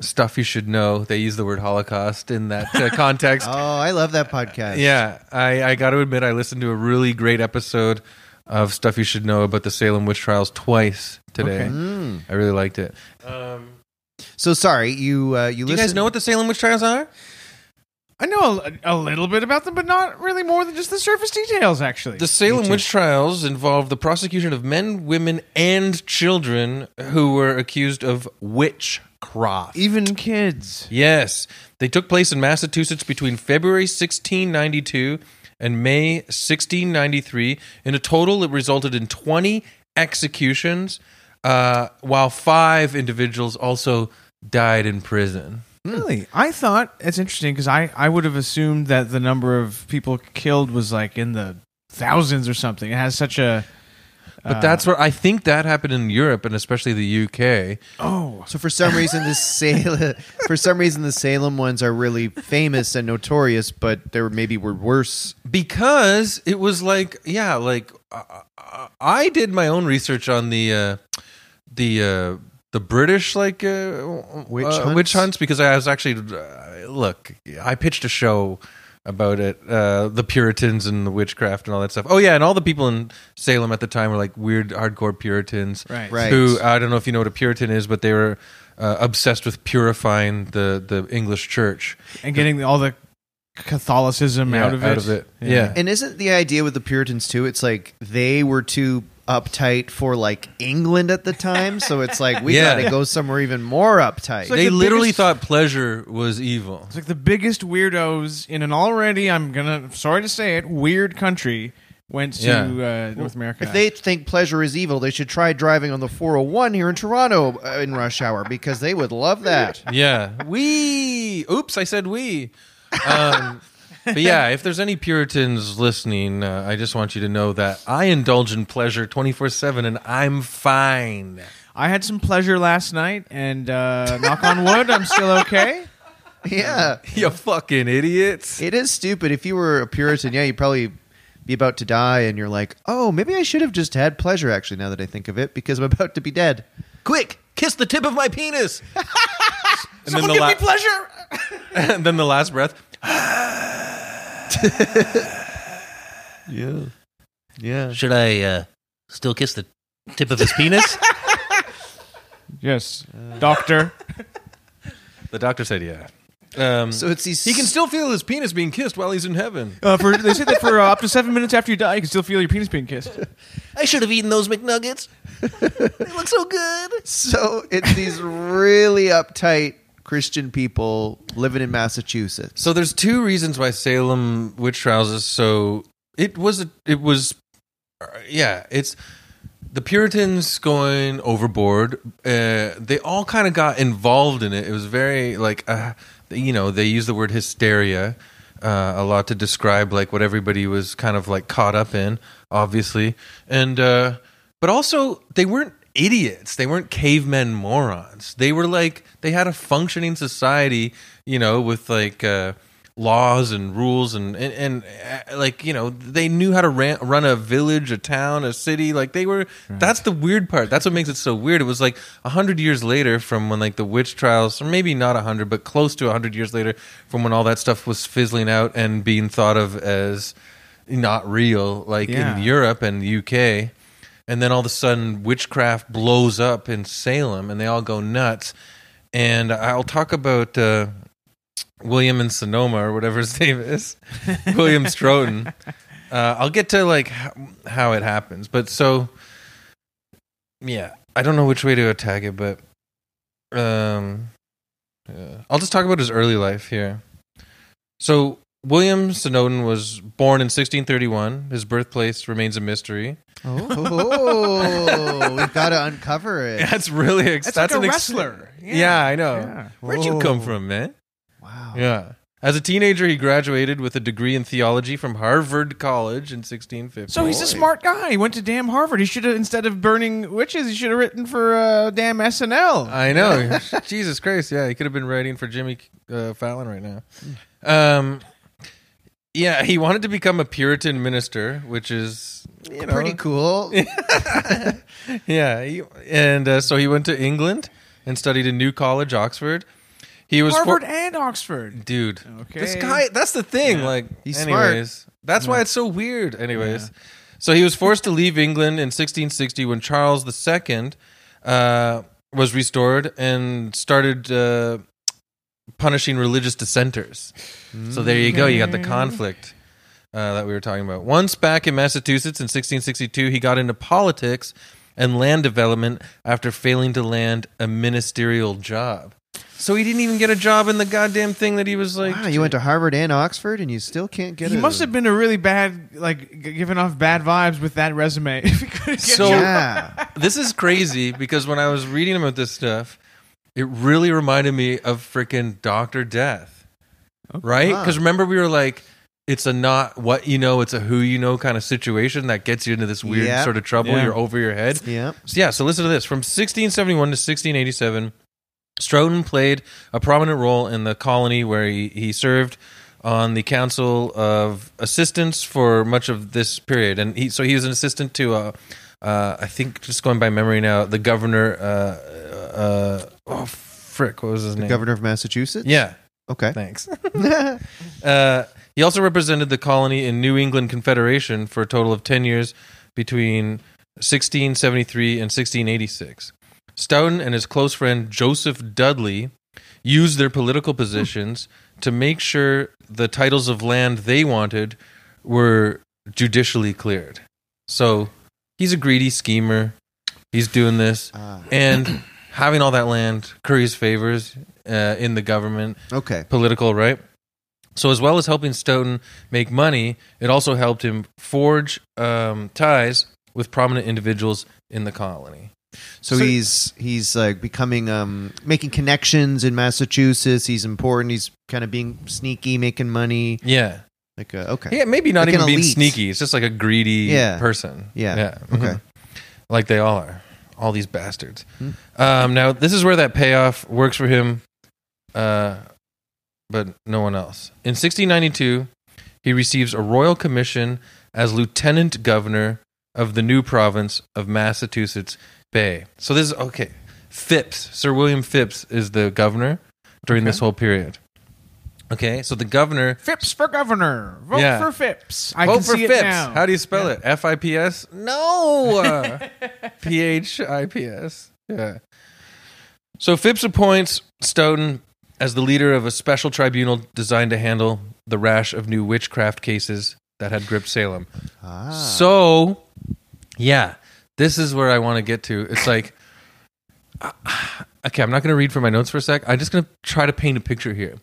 stuff you should know. They use the word Holocaust in that uh, context. oh, I love that podcast. Yeah, I, I got to admit, I listened to a really great episode of stuff you should know about the Salem witch trials twice today. Okay. Mm. I really liked it. Um, So sorry, you uh, you do you guys know what the Salem witch trials are? I know a, a little bit about them, but not really more than just the surface details. Actually, The Salem witch trials involved the prosecution of men, women, and children who were accused of witchcraft. even kids. Yes, they took place in Massachusetts between February 1692 and May 1693. In a total, it resulted in 20 executions, uh, while five individuals also died in prison. Really, I thought it's interesting because I I would have assumed that the number of people killed was like in the thousands or something. It has such a. But uh, that's what I think that happened in Europe and especially the UK. oh So for some reason, the Salem for some reason the Salem ones are really famous and notorious, but there maybe were worse. because it was like yeah like uh, uh, i did my own research on the uh the uh the british like uh, Witch uh, hunts? witch hunts because i was actually uh, look i pitched a show about it. Uh, the Puritans and the witchcraft and all that stuff. Oh yeah, and all the people in Salem at the time were like weird, hardcore Puritans. Right. Right. Who I don't know if you know what a Puritan is, but they were uh, obsessed with purifying the the English church and getting all the Catholicism Yeah, out of it. of it. Yeah. And isn't the idea with the Puritans too? It's like they were too uptight for like England at the time, so it's like we Yeah. got to go somewhere even more uptight. Like they the literally biggest- thought pleasure was evil. It's like the biggest weirdos in an already, I'm gonna, sorry to say it, weird country went to Yeah. uh, North America. if they think pleasure is evil, they should try driving on the 401 here in Toronto uh, in rush hour because they would love that. Yeah. We. Oops, I said we. Um, but yeah, if there's any Puritans listening, uh, I just want you to know that I indulge in pleasure 24 7 and I'm fine. I had some pleasure last night, and uh, knock on wood, I'm still okay. Yeah. You fucking idiots. It is stupid. If you were a Puritan, yeah, you'd probably be about to die and you're like, oh, maybe I should have just had pleasure, actually, now that I think of it, because I'm about to be dead. Quick, kiss the tip of my penis. and Someone the give la- me pleasure. and then the last breath. Yeah. Yeah. Should I uh, still kiss the tip of his penis? Yes, doctor. The doctor said, yeah. Um, So it's these. he can still feel his penis being kissed while he's in heaven. Uh, for they say that for uh, up to seven minutes after you die, you can still feel your penis being kissed. I should have eaten those McNuggets. they look so good. So it's these really uptight Christian people living in Massachusetts. So there's two reasons why Salem witch trials is so. It was it was, uh, yeah. It's the Puritans going overboard. Uh, they all kind of got involved in it. It was very like, uh, you know, they use the word hysteria uh, a lot to describe like what everybody was kind of like caught up in, obviously, and uh, but also they weren't idiots. They weren't cavemen morons. They were like they had a functioning society, you know, with like uh, laws and rules and and, and uh, like you know they knew how to ran, run a village, a town, a city. Like they were. That's the weird part. That's what makes it so weird. It was like a hundred years later from when like the witch trials, or maybe not a hundred, but close to a hundred years later from when all that stuff was fizzling out and being thought of as not real, like Yeah. in Europe and the UK. And then all of a sudden, witchcraft blows up in Salem, and they all go nuts. And I'll talk about uh, William and Sonoma or whatever his name is, William Stroughton. Uh, I'll get to like how, how it happens, but so yeah, I don't know which way to attack it, but um, yeah. I'll just talk about his early life here. So William Snowden was born in 1631. His birthplace remains a mystery. Oh, we've got to uncover it. That's really ex- That's that's like a an ex- wrestler. Yeah. Yeah. I know. Yeah. Where'd you come from, man? Wow. Yeah. As a teenager, he graduated with a degree in theology from Harvard College in 1650. So he's a smart guy. He went to damn Harvard. He should have instead of burning witches, he should have written for uh, damn SNL. I know. Jesus Christ. Yeah, he could have been writing for Jimmy uh, Fallon right now. Um, yeah, he wanted to become a Puritan minister, which is you know, Pretty cool. Yeah, he, and uh, so he went to England and studied in New College, Oxford. He was for- Harvard and Oxford. dude. Okay. This guy, that's the thing. Yeah. Like, He's smart. anyways, that's why it's so weird. Anyways, so he was forced to leave England in 1660 when Charles II uh, was restored and started uh, punishing religious dissenters. So there you go. You got the conflict uh, that we were talking about. Once back in Massachusetts in 1662, he got into politics and land development after failing to land a ministerial job. So he didn't even get a job in the goddamn thing that he was like. Wow, you went to Harvard and Oxford, and you still can't get He a- must have been a really bad, like, g- giving off bad vibes with that resume. If he couldn't get So- a job. Yeah. this is crazy because when I was reading about this stuff, it really reminded me of freaking Doctor Death, right? Huh. Because remember we were like, it's a not what you know, it's a who you know kind of situation that gets you into this weird Yeah. sort of trouble. Yeah. You're over your head. yeah. So yeah, so listen to this. From 1671 to 1687, Stroughton played a prominent role in the colony where he, he served on the council of assistants for much of this period. And he, so he was an assistant to, uh, uh, I think, just going by memory now, the governor, uh, uh, oh, frick, what was his The name? governor of Massachusetts? Yeah, Okay. thanks. uh, He also represented the colony in New England Confederation for a total of 10 years between 1673 and 1686. Stoughton and his close friend Joseph Dudley used their political positions to make sure the titles of land they wanted were judicially cleared. So he's a greedy schemer. He's doing this Ah. and having all that land curries favors uh, in the government Okay. political, right? So, as well as helping Stoughton make money, it also helped him forge um, ties with prominent individuals in the colony. So, So- he's he's like becoming um making connections in Massachusetts. He's important. He's kind of being sneaky, making money. Yeah, Like uh, okay, yeah, maybe not Like even being sneaky. It's just like a greedy Yeah. person. Yeah. yeah, Okay. mhm. like they all are. All these bastards. Hmm. Um, now, this is where that payoff works for him, uh, but no one else. In 1692, he receives a royal commission as lieutenant governor of the new province of Massachusetts Bay. So this is okay. Phips, Sir William Phips, is the governor during this whole period. Okay, so the governor Phips for governor. Vote Yeah. for Phips. I Vote can for see Phips. it now. How do you spell it? F I P S? No. Uh, P H I P S. Yeah. So Phips appoints Stoughton as the leader of a special tribunal designed to handle the rash of new witchcraft cases that had gripped Salem. ah. So, yeah, this is where I want to get to. It's like, okay, I'm not going to read from my notes for a sec. I'm just going to try to paint a picture here.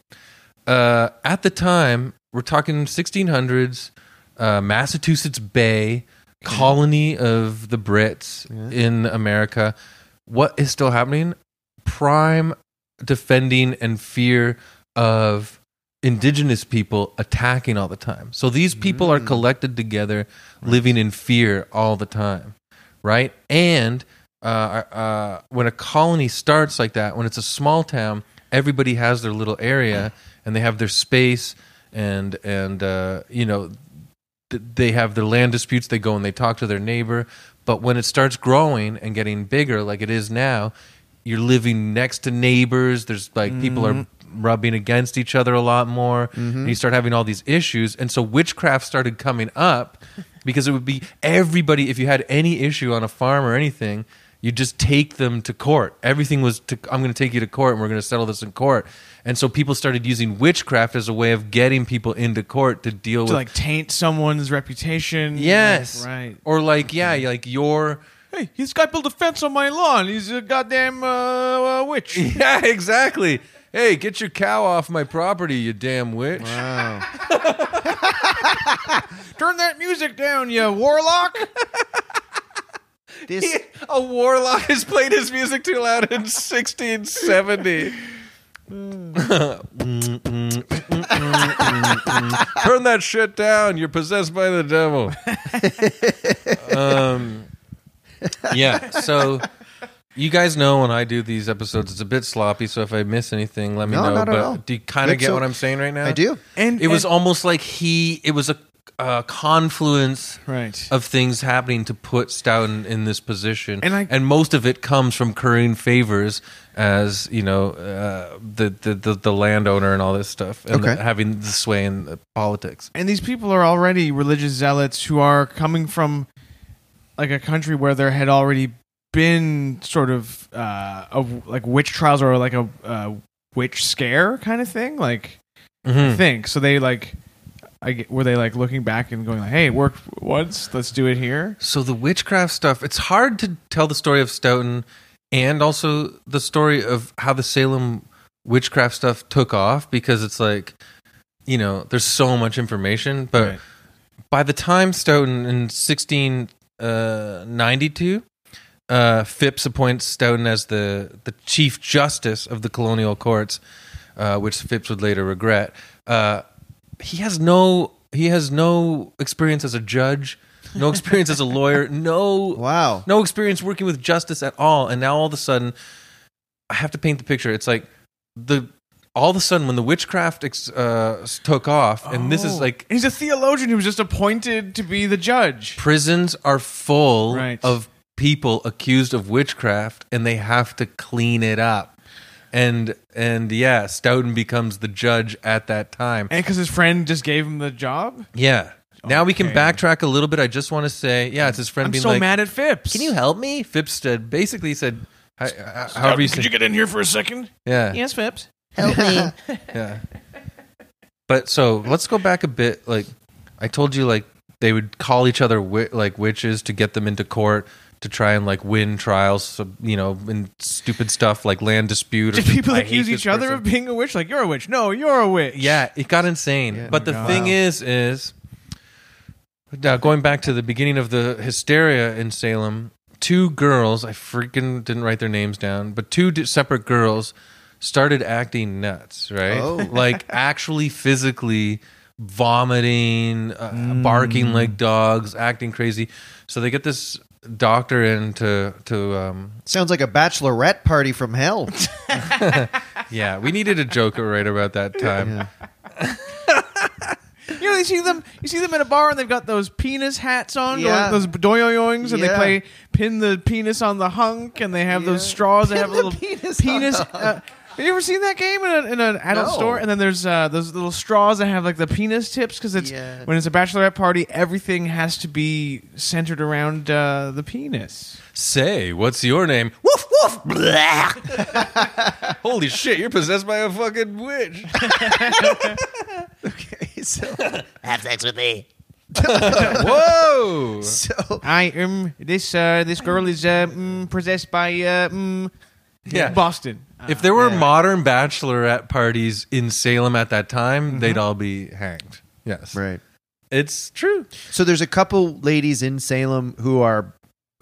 Uh, at the time, we're talking 1600s, uh, Massachusetts Bay, colony of the Brits in America. What is still happening? Prime defending and fear of indigenous people attacking all the time. So these people are collected together, living in fear all the time, right? And uh, uh, when a colony starts like that, when it's a small town, everybody has their little area and they have their space, and and uh, you know th- they have their land disputes. They go and they talk to their neighbor. But when it starts growing and getting bigger, like it is now, you're living next to neighbors. There's like people are rubbing against each other a lot more. And you start having all these issues. And so witchcraft started coming up because it would be everybody, if you had any issue on a farm or anything, you just take them to court. Everything was to, I'm going to take you to court and we're going to settle this in court. And so people started using witchcraft as a way of getting people into court to deal to with like taint someone's reputation. Yes. Like, right. Or like, yeah, like your Hey, this guy built a fence on my lawn. He's a goddamn uh, uh, witch. Yeah, exactly. Hey, get your cow off my property, you damn witch. Wow. Turn that music down, you warlock. This A warlock has played his music too loud in 1670. Turn that shit down. You're possessed by the devil. um, yeah, so you guys know when I do these episodes, it's a bit sloppy. So if I miss anything, let me No, know. not at but all. do you kind of Good, get so- what I'm saying right now? I do. And It was almost like he. It was a, a confluence right. of things happening to put Stoughton in this position, And I- most of it comes from currying favors as you know uh, the, the the the landowner and all this stuff, and Okay. the- having the sway in the politics. and these people are already religious zealots who are coming from like a country where there had already been sort of uh, a, like witch trials or like a uh, witch scare kind of thing. Like I Mhm. think so. They like. I get, were they like looking back and going like, "Hey, it worked once. Let's do it here." So the witchcraft stuff, it's hard to tell the story of Stoughton and also the story of how the Salem witchcraft stuff took off because it's like, you know, there's so much information. But Right. by the time Stoughton in 1692, uh, Phips appoints Stoughton as the, the chief justice of the colonial courts, uh, which Phips would later regret. He has no he has no experience as a judge, no experience as a lawyer, no Wow. no experience working with justice at all. And now all of a sudden, I have to paint the picture. It's like the all of a sudden when the witchcraft ex, uh, took off, and this is Oh. like he's a theologian who was just appointed to be the judge. prisons are full Right. of people accused of witchcraft, and they have to clean it up. And and yeah, Stoughton becomes the judge at that time. And because his friend just gave him the job. Yeah. Now we can Okay. backtrack a little bit. I just want to say, yeah, it's his friend I'm being so like, mad at Phips. "Can you help me?" Phips said, basically said, "Hi- uh, "However you say, get in here for a second? yeah, Yes, Phips. Help me. yeah." But so let's go back a bit. Like I told you, like they would call each other wi- like witches to get them into court to try and like win trials. You know, and stupid stuff like land dispute. Or Did people accuse each other person. of being a witch? Like you're a witch. No, you're a witch. Yeah, it got insane. Yeah. but the Wow. thing is, is now going back to the beginning of the hysteria in Salem, two girls, I freaking didn't write their names down, but two separate girls started acting nuts, right? Oh. like actually physically vomiting, uh, barking like dogs, acting crazy. So they get this doctor in to to um Sounds like a bachelorette party from hell. yeah we needed a joke right about that time Yeah. You know, you see them. You see them in a bar, and they've got those penis hats on, Yeah. going, those doyoyoings, and they play pin the penis on the hunk, and they have those straws that Pin have a the little penis on penis. the Uh, have you ever seen that game in, a, in an adult No. store? And then there's uh, those little straws that have like the penis tips because it's Yeah. when it's a bachelorette party, everything has to be centered around uh, the penis. say what's your name woof woof. Blah. holy shit you're possessed by a fucking witch Okay, so Have sex with me. Whoa! so I um this uh, this girl is uh, mm, possessed by uh, mm, Yeah. Boston. If there were Yeah. modern bachelorette parties in Salem at that time, they'd all be hanged. Yes, right. it's true. So there's a couple ladies in Salem who are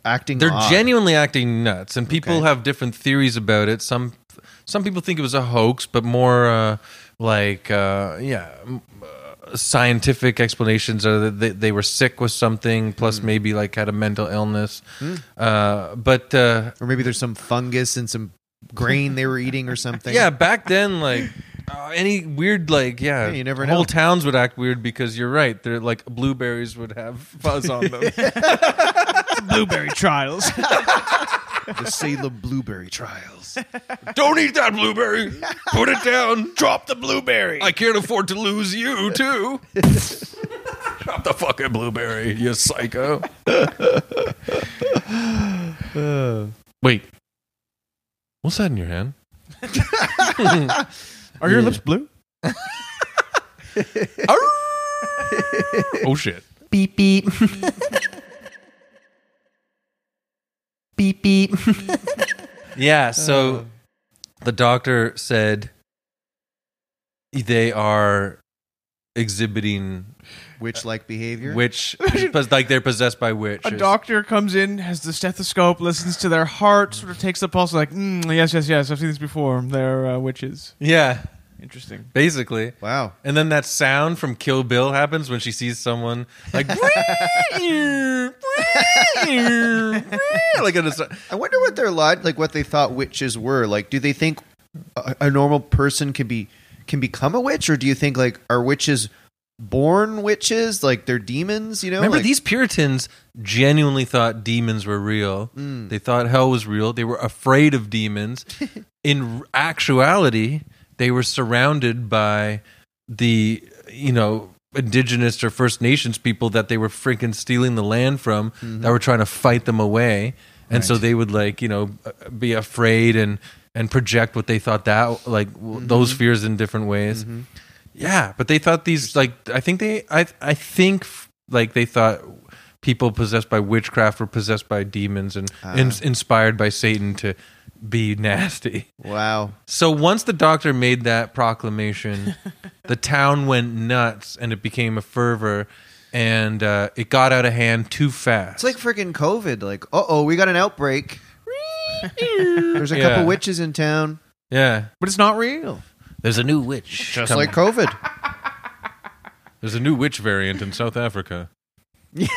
acting. They're odd. genuinely acting nuts, and people Okay. have different theories about it. Some some people think it was a hoax, but more uh, like uh, yeah. uh, Scientific explanations are that they, they were sick with something, plus Hmm. maybe like had a mental illness. Uh, but uh, or maybe there's some fungus and some grain they were eating or something. Yeah, back then, like uh, any weird, like yeah, Yeah, you never know. whole towns would act weird because you're right. They're like blueberries would have fuzz on them. Blueberry trials. the Salem blueberry trials. Don't eat that blueberry. Put it down. Drop the blueberry. I can't afford to lose you too. Drop the fucking blueberry, you psycho. Wait, what's that in your hand? Are your lips blue? oh shit. Beep beep. beep beep. Yeah, so oh. the doctor said they are exhibiting Witch-like behavior. witch, but like they're possessed by A doctor comes in, has the stethoscope, listens to their heart, sort of takes the pulse, like, mm, yes, yes, yes, I've seen this before. They're uh, witches. Yeah, Interesting. basically. Wow. And then that sound from Kill Bill happens when she sees someone like like in a, I wonder what their lot like what they thought witches were. Like do they think a, a normal person can be can become a witch or do you think like are witches born witches like they're demons, you know? Remember Like- these Puritans genuinely thought demons were real. Mm. They thought hell was real. They were afraid of demons. In actuality, they were surrounded by the you know indigenous or First Nations people that they were freaking stealing the land from that were trying to fight them away. And so they would like, you know, be afraid and and project what they thought that like w those fears in different ways. Yeah, but they thought these like I think they I I think like they thought people possessed by witchcraft were possessed by demons and Ah. ins- inspired by Satan to be nasty. Wow. So once the doctor made that proclamation, the town went nuts and it became a fervor and uh, it got out of hand too fast. It's like freaking COVID. Like, uh oh, we got an outbreak. There's a Yeah. couple witches in town. yeah, But it's not real. There's a new witch. Just coming. like COVID. there's a new witch variant in South Africa. yeah,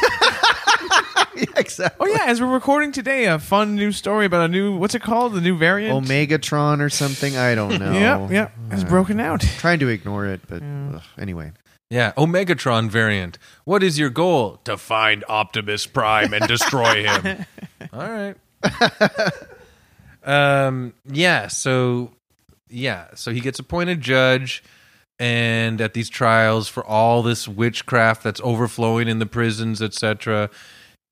exactly. Oh, yeah, as we're recording today, a fun new story about a new, what's it called? The new variant? Omegatron or something. I don't know. Yeah, yeah. It's broken out. Trying to ignore it, but ugh, anyway. Yeah, Omegatron variant. What is your goal? To find Optimus Prime and destroy him. All right. Um. Yeah. So yeah, so he gets appointed judge, and at these trials for all this witchcraft that's overflowing in the prisons, etc.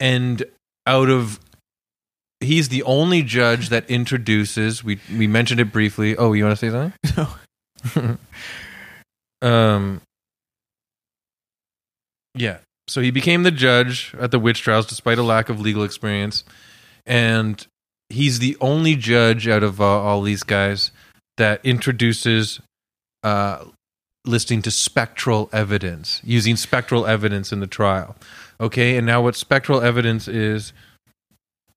And out of he's the only judge that introduces. We we mentioned it briefly. Oh, you want to say something? No. um. Yeah. So he became the judge at the witch trials despite a lack of legal experience, and he's the only judge out of uh, all these guys that introduces uh, listening to spectral evidence, using spectral evidence in the trial. Okay, and now what spectral evidence is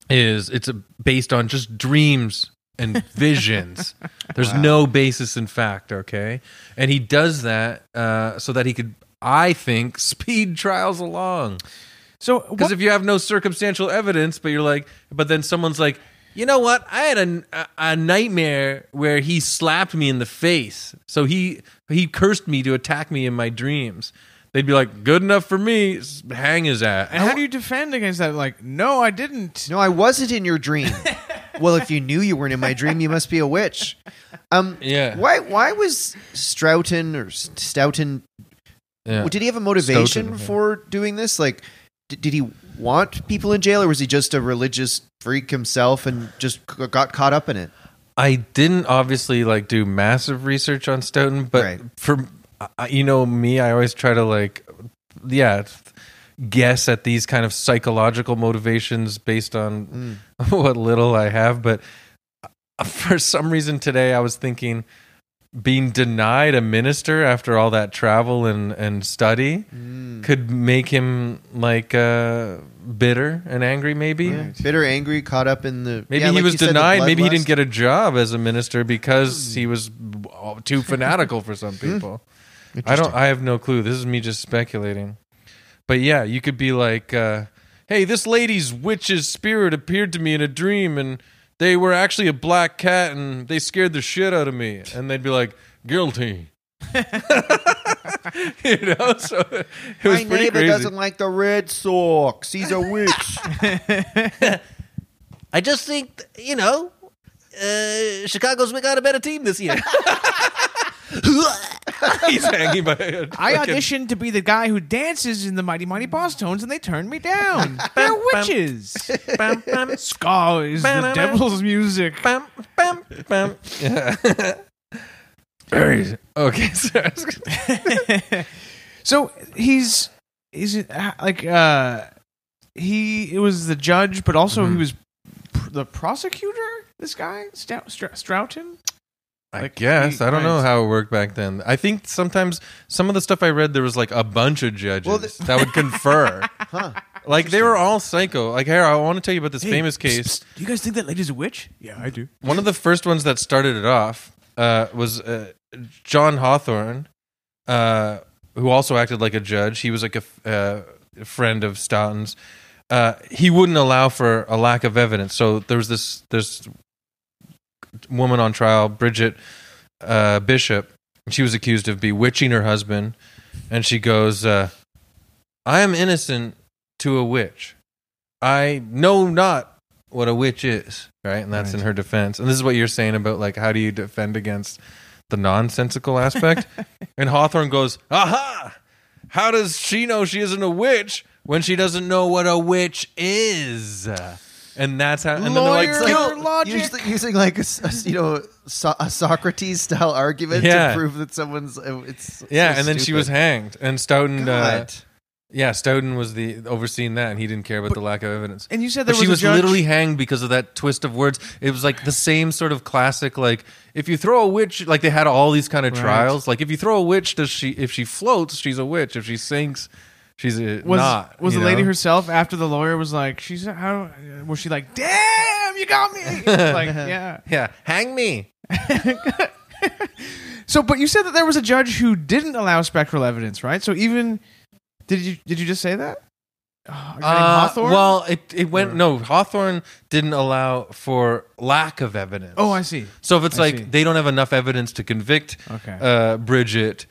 is it's a, based on just dreams and visions. There's no basis in fact. Okay, and he does that uh, so that he could, I think, speed trials along. So Because if you have no circumstantial evidence, but you're like, but then someone's like, you know what? I had a, a, a nightmare where he slapped me in the face. So he he cursed me to attack me in my dreams. They'd be like, good enough for me. Hang his ass. and how do you defend against that? Like, no, I didn't. No, I wasn't in your dream. well, if you knew you weren't in my dream, you must be a witch. Um, Yeah. Why? Why was Stroughton or S- Stoughton? Yeah. Did he have a motivation Stoughton, yeah. for doing this? Like, did, did he want people in jail, or was he just a religious freak himself and just c- got caught up in it? I didn't obviously like do massive research on Stoughton, but Right. for you know me, I always try to like, yeah, guess at these kind of psychological motivations based on what little I have. But uh, for some reason today, I was thinking being denied a minister after all that travel and and study could make him like uh, bitter and angry, maybe. Yeah. Bitter, angry, caught up in the. Maybe yeah, he like was you said, the denied. Maybe he didn't get a job as a minister because he was oh, too fanatical for some people. I don't. I have no clue. This is me just speculating. But yeah, you could be like, uh, "Hey, this lady's witch's spirit appeared to me in a dream, and they were actually a black cat, and they scared the shit out of me." And they'd be like, "Guilty." you know, so it was My pretty neighbor crazy. doesn't like the Red Sox. He's a witch. I just think, you know, uh, Chicago's got a better team this year. He's hanging by. A I fucking- auditioned to be the guy who dances in the Mighty Mighty Bosstones, and they turned me down. They're witches. Bam, bam, Ska is the devil's music. bam, bam, bam. Yeah. Very okay. So So he's he's uh, like uh he it was the judge, but also he was pr- the prosecutor. This guy Stout, Str- Stroughton. I Like, guess I don't know how it worked back then. I think sometimes some of the stuff I read there was like a bunch of judges Well, the- that would confer. Huh. like they were all psycho. Like here, I want to tell you about this Hey, famous case. psst, do you guys think that lady's a witch? Yeah, I do. One of the first ones that started it off uh, was uh, John Hawthorne, uh, who also acted like a judge. He was like a f- uh, friend of Stoughton's. Uh, he wouldn't allow for a lack of evidence. So there was this this woman on trial, Bridget uh, Bishop. She was accused of bewitching her husband, and she goes, uh, "I am innocent to a witch. I know not what a witch is." Right, and that's in her defense. And this is what you're saying about like how do you defend against the nonsensical aspect? and Hawthorne goes, "Aha! How does she know she isn't a witch when she doesn't know what a witch is?" And that's how. And then they're like, Lawyer. it's like, Your logic. Using, using like a, s- a s- you know so, a Socrates style argument Yeah. to prove that someone's uh, it's yeah, so and then she was stupid. hanged. And Stoughton, uh, God. yeah, Stoughton was the overseeing that, and he didn't care about the lack of evidence. And you said there But was she a was judge- literally hanged because of that twist of words. It was like the same sort of classic, like if you throw a witch, like they had all these kind of Right. trials. Like if you throw a witch, does she? If she floats, she's a witch. If she sinks, she's a, was not. was you the lady know? herself after the lawyer was like she's how was she like damn you got me like yeah Yeah, hang me. so but you said that there was a judge who didn't allow spectral evidence right so even did you did you just say that a guy named Uh, Hawthorne? well, it it went Or- no. Hawthorne didn't allow for lack of evidence. oh I see So if it's I like see. they don't have enough evidence to convict Okay. uh, Bridget,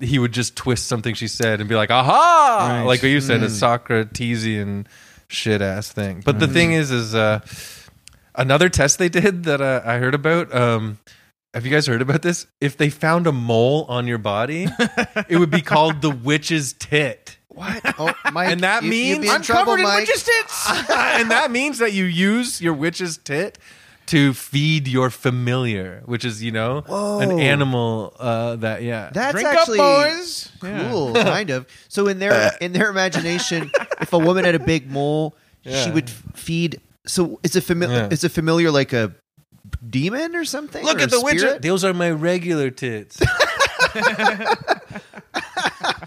he would just twist something she said and be like, "Aha!" Right. Like what you said, a Mm. Socratesian shit ass thing. But the thing is, is uh, another test they did that uh, I heard about. Um, have you guys heard about this? If they found a mole on your body, it would be called the witch's tit. What? Oh, Mike, And that you, means- in I'm trouble, Covered in Mike. witches' tits. and that means that you use your witch's tit to feed your familiar, which is, you know, an animal uh, that, yeah. That's Drink actually up, boys. Yeah. cool, kind of. So in their in their imagination, if a woman had a big mole, she would feed. So is a familiar? Yeah. Is a familiar like a demon or something? Look Or at the witch. spirit? Those are my regular tits.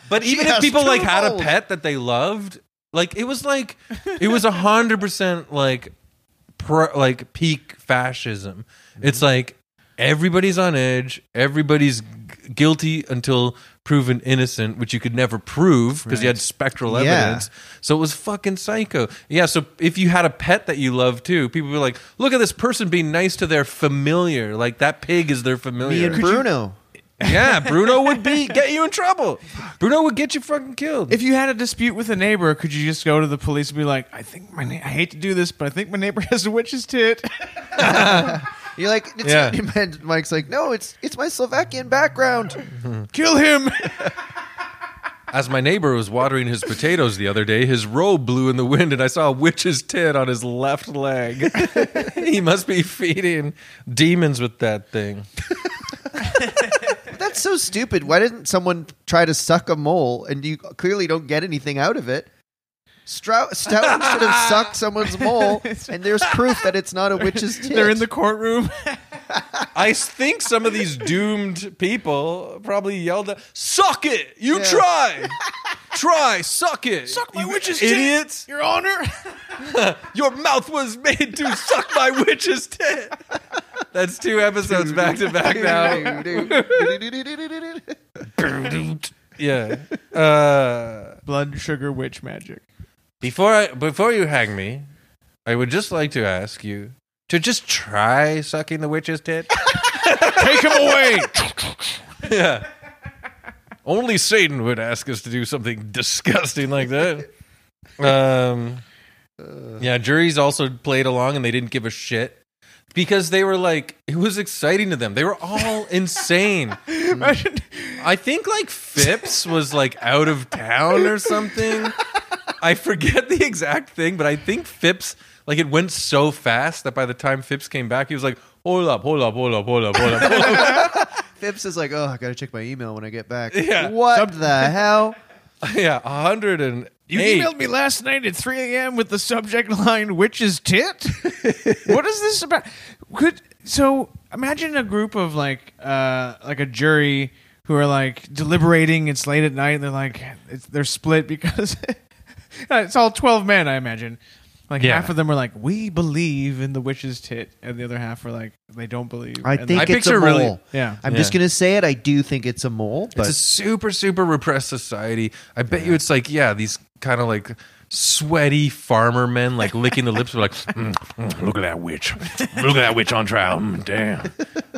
but even if people like had a pet that they loved, like it was like it was a hundred percent like pro, like peak fascism. It's mm-hmm. like everybody's on edge, everybody's g- guilty until proven innocent, which you could never prove because you had spectral Yeah. evidence. So it was fucking psycho. Yeah. So if you had a pet that you loved too, people would be like, "Look at this person being nice to their familiar. Like that pig is their familiar." Me familiar." and Bruno. Yeah, Bruno would be get you in trouble. Bruno would get you fucking killed. If you had a dispute with a neighbor, could you just go to the police and be like, "I think my na- I hate to do this, but I think my neighbor has a witch's tit." You're like, it's, Yeah. and Mike's like, no, it's it's my Slovakian background. Kill him. As my neighbor was watering his potatoes the other day, his robe blew in the wind, and I saw a witch's tit on his left leg. he must be feeding demons with that thing. That's so stupid. Why didn't someone try to suck a mole and you clearly don't get anything out of it? Strou- Stoughton should have sucked someone's mole, and there's proof that it's not a witch's tit. They're in the courtroom. I think some of these doomed people probably yelled at, "Suck it! You Yeah. try, try, suck it, Suck my you witch's tit. idiots! Your Honor. Your mouth was made to suck my witch's tit." That's two episodes back to back now. yeah. Uh, Blood sugar witch magic. before I before you hang me, I would just like to ask you to just try sucking the witch's tit. Take him away. yeah. Only Satan would ask us to do something disgusting like that. Um, yeah, juries also played along and they didn't give a shit because they were like, it was exciting to them. They were all insane. Imagine. I think like Phips was like out of town or something. I forget the exact thing, but I think Phips like it went so fast that by the time Phips came back, he was like, "Hold up, hold up, hold up, hold up, hold up." Hold up. Phips is like, oh, I gotta check my email when I get back. Yeah. What the hell? yeah, a hundred and You eight. emailed me last night at 3 a.m. with the subject line "witch's tit." what is this about? Could so imagine a group of like uh like a jury who are like deliberating. It's late at night. And they're like it's, they're split because it's all 12 men. I imagine. Like Yeah. half of them are like, we believe in the witch's tit, and the other half are like, they don't believe. I And think I it's a picture mole. really- yeah. I'm Yeah. just gonna say it. I do think it's a mole, but It's a super, super repressed society. I bet you it's like, yeah, these kind of like sweaty farmer men, like licking the lips, were like, "Mm, mm, look at that witch. Look at that witch on trial. Mm, damn.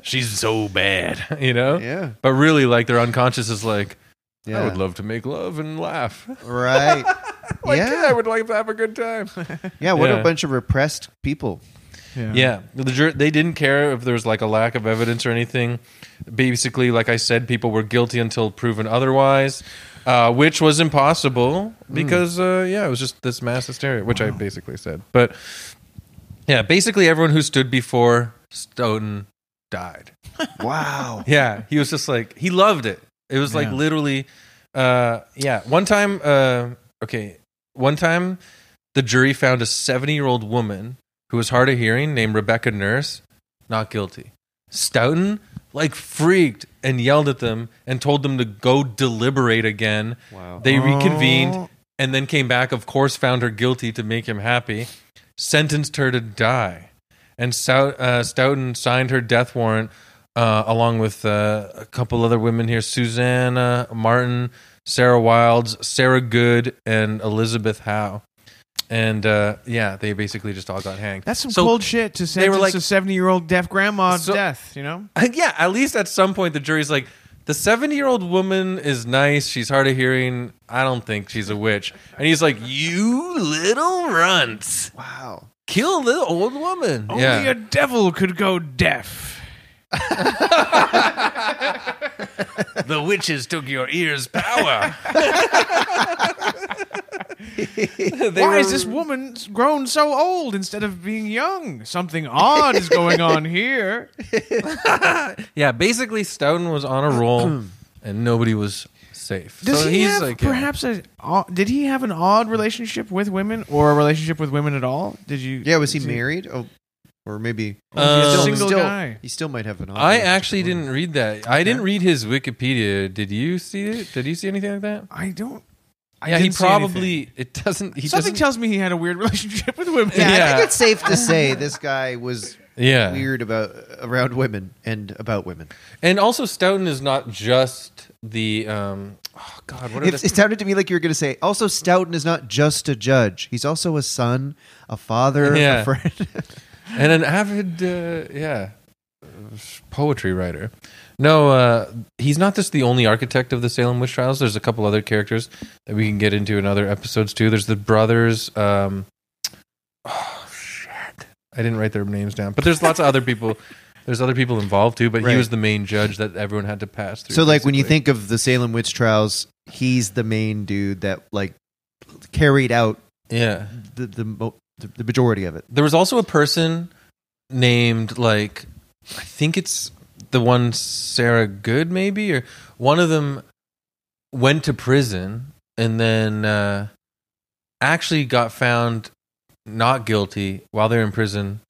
She's so bad, you know? Yeah. But really, like, their unconscious is like, yeah, I would love to make love and laugh. right. Like, yeah, I would like to have a good time. yeah. What Yeah. a bunch of repressed people. Yeah, the jur- they didn't care if there was like a lack of evidence or anything. Basically, like I said, people were guilty until proven otherwise, uh, which was impossible because uh, yeah, it was just this mass hysteria, which I basically said. But yeah, basically everyone who stood before Stoughton died. Wow. Yeah, he was just like he loved it. It was like Yeah. literally, uh, yeah. One time, uh, okay, one time, the jury found a seventy-year-old woman who was hard of hearing named Rebecca Nurse not guilty. Stoughton like freaked and yelled at them and told them to go deliberate again. Wow. They reconvened Oh. and then came back. Of course, found her guilty to make him happy. Sentenced her to die, and Stout, uh, Stoughton signed her death warrant uh, along with uh, a couple other women here: Susanna Martin, Sarah Wildes, Sarah Good, and Elizabeth Howe. And uh, yeah, they basically just all got hanged. That's some So- cold shit to sentence were like- a 70 year old deaf grandma to So- death, you know? yeah, at least at some point the jury's like, the 70 year old woman is nice. She's hard of hearing. I don't think she's a witch. And he's like, you little runts. Wow. Kill the old woman. Only yeah. a devil could go deaf. The witches took your ears' power. Why is this woman grown so old instead of being young? Something odd is going on here. Yeah, basically Stoughton was on a roll and nobody was safe. Does so he he's have like yeah. perhaps a? odd- Did he have an odd relationship with women, or a relationship with women at all? Did you? Yeah, was he did- married? Oh, or maybe Or was he Uh, still, single still- guy. He still might have an. I actually didn't read that. I didn't read his Wikipedia. Did you see it? Did you see anything like that? I don't. I yeah, he probably it doesn't he Something doesn't tells me he had a weird relationship with women. Yeah, I think it's safe to say this guy was Yeah. weird about around women and about women. And also Stoughton is not just the um oh god, what are It, the it sounded to me like you were going to say. Also, Stoughton is not just a judge; he's also a son, a father, Yeah. a friend. and an avid uh, yeah poetry writer. No uh, he's not just the only architect of the salem witch trials. There's a couple other characters that we can get into in other episodes too. There's the brothers um, oh shit. I didn't write their names down. But there's lots of other people there's other people involved too but Right. he was the main judge that everyone had to pass through so, like when you think of the Salem witch trials, he's the main dude that like carried out yeah. the the, the, the majority of it. There was also a person named like I think it's the one Sarah Good maybe or one of them went to prison and then uh, actually got found not guilty while they're in prison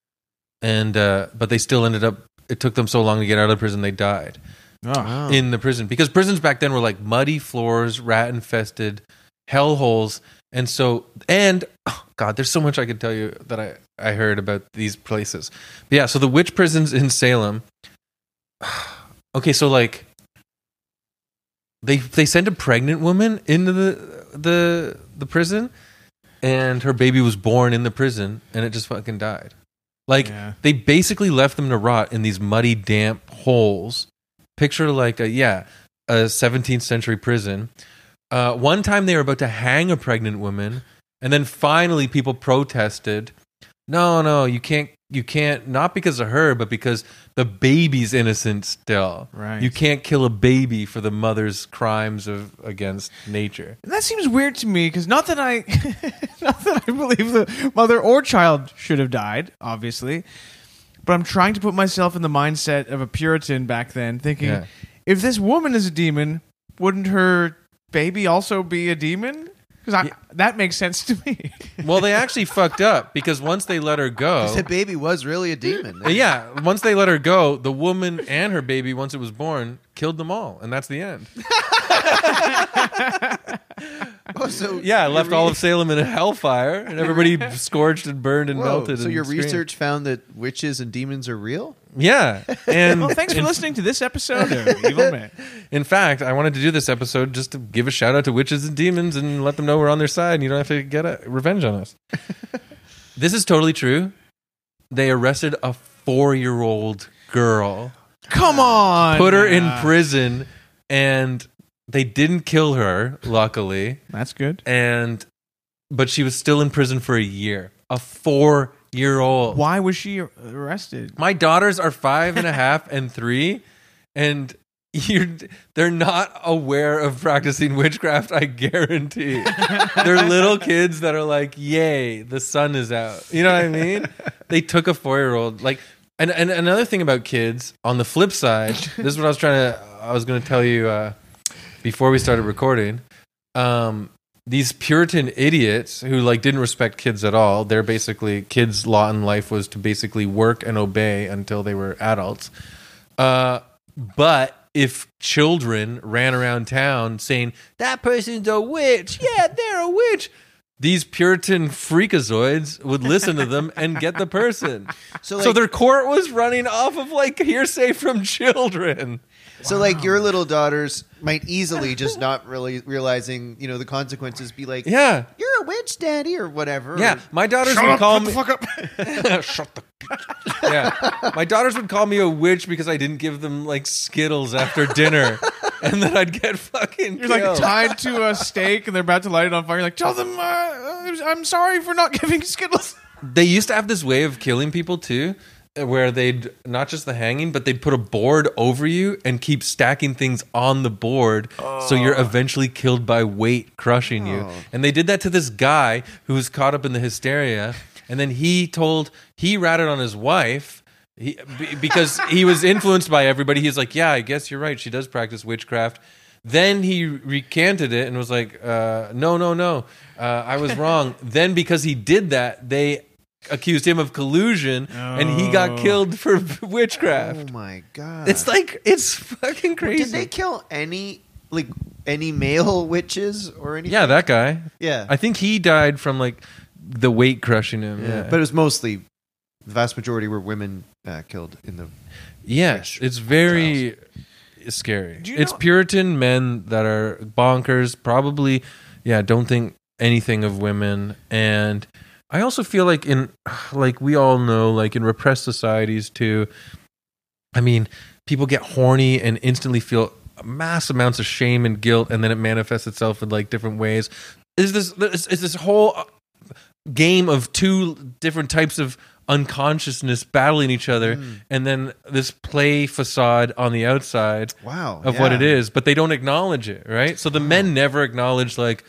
and uh, but they still ended up it took them so long to get out of prison they died Oh. in the prison because prisons back then were like muddy floors, rat infested, hell holes, and so and oh God, there's so much I could tell you that I I heard about these places. But yeah, so the witch prisons in Salem. Okay, so like they they sent a pregnant woman into the the the prison, and her baby was born in the prison, and it just fucking died. Like Yeah. they basically left them to rot in these muddy, damp holes. Picture like a yeah, a 17th century prison. Uh, one time they were about to hang a pregnant woman, and then finally people protested. No, no, you can't. You can't. Not because of her, but because the baby's innocent still. Right. You can't kill a baby for the mother's crimes of against nature. And that seems weird to me because not that I, not that I believe the mother or child should have died, obviously, but I'm trying to put myself in the mindset of a Puritan back then, thinking Yeah. if this woman is a demon, wouldn't her baby also be a demon? Because that makes sense to me. Well, they actually fucked up because once they let her go, The baby was really a demon. Uh, Yeah, once they let her go, the woman and her baby, once it was born, killed them all, and that's the end. Oh, so Yeah, your left all of Salem in a hellfire, and everybody scorched and burned and Whoa, melted. So and your screamed. research found that witches and demons are real. Yeah, and well, thanks for in, listening to this episode of Evil Man. In fact, I wanted to do this episode just to give a shout out to witches and demons and let them know we're on their side. and You don't have to get a, revenge on us. this is totally true. They arrested a four-year-old girl. Come on, put her in prison and they didn't kill her luckily That's good. and but she was still in prison for a year a four year old. Why was she arrested? my daughters are five and a half and three and you're, they're not aware of practicing witchcraft i guarantee. They're little kids that are like yay the sun is out. You know what i mean? They took a four-year-old like and, and another thing about kids on the flip side this is what i was trying to i was going to tell you uh, before we started recording um, these puritan idiots who like didn't respect kids at all. They're basically kids lot in life was to basically work and obey until they were adults. Uh, but if children ran around town saying that person's a witch. Yeah they're a witch these puritan freakazoids would listen to them and get the person. So, so their court was running off of like hearsay from children So, like your little daughters might easily just not really realizing, you know, the consequences. Be like, yeah you're a witch, daddy, or whatever. Yeah, my daughters would call me. Shut the. yeah, my daughters would call me a witch because I didn't give them like Skittles after dinner, and then I'd get fucking. You're like killed. tied to a stake and they're about to light it on fire. You're like, tell them, uh, I'm sorry for not giving Skittles. they used to have this way of killing people too. Where they'd not just the hanging, but they'd put a board over you and keep stacking things on the board, so you're eventually killed by weight crushing you. Oh. And they did that to this guy who was caught up in the hysteria, and then he told he ratted on his wife. He, because he was influenced by everybody, he's like, "Yeah, I guess you're right. She does practice witchcraft." Then he recanted it and was like, uh, "No, no, no, uh, I was wrong." then because he did that, they accused him of collusion, and he got Oh. killed for witchcraft. Oh my god! It's like it's fucking crazy. Did they kill any like any male witches or anything? yeah, that guy. yeah, I think he died from like the weight crushing him. yeah. Yeah, But it was mostly the vast majority were women uh, killed in the. yes, it's very scary. Do you It's know- Puritan men that are bonkers. Probably, yeah. Don't think anything of women. And I also feel like in like we all know, like in repressed societies too. I mean, people get horny and instantly feel mass amounts of shame and guilt, and then it manifests itself in like different ways. Is this is is this whole uh, game of two different types of unconsciousness battling each other, and then this play facade on the outside Wow, of what it is, but they don't acknowledge it, right? So the men never acknowledge like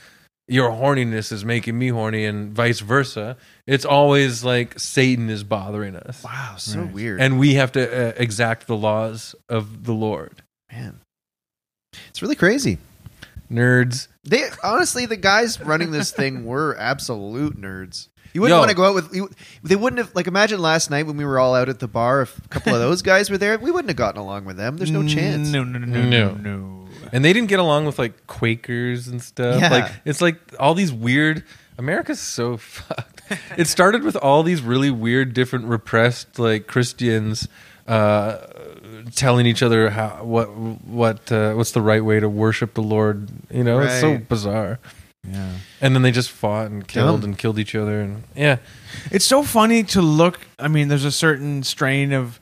your horniness is making me horny and vice versa. It's always like Satan is bothering us. Wow, so Right. weird. And we have to uh, exact the laws of the Lord. man, it's really crazy. Nerds. They honestly, the guys running this thing were absolute nerds. You wouldn't Yo. want to go out with. You, they wouldn't have like. Imagine last night when we were all out at the bar. If a couple of those guys were there, we wouldn't have gotten along with them. There's no chance. No, no, no, no, No. no. And they didn't get along with like Quakers and stuff. Yeah. Like it's like all these weird America's so fucked. it started with all these really weird different repressed like Christians uh telling each other how what what uh, what's the right way to worship the Lord. You know, it's so bizarre. Yeah. And then they just fought and killed and killed each other and yeah. It's so funny to look. I mean, there's a certain strain of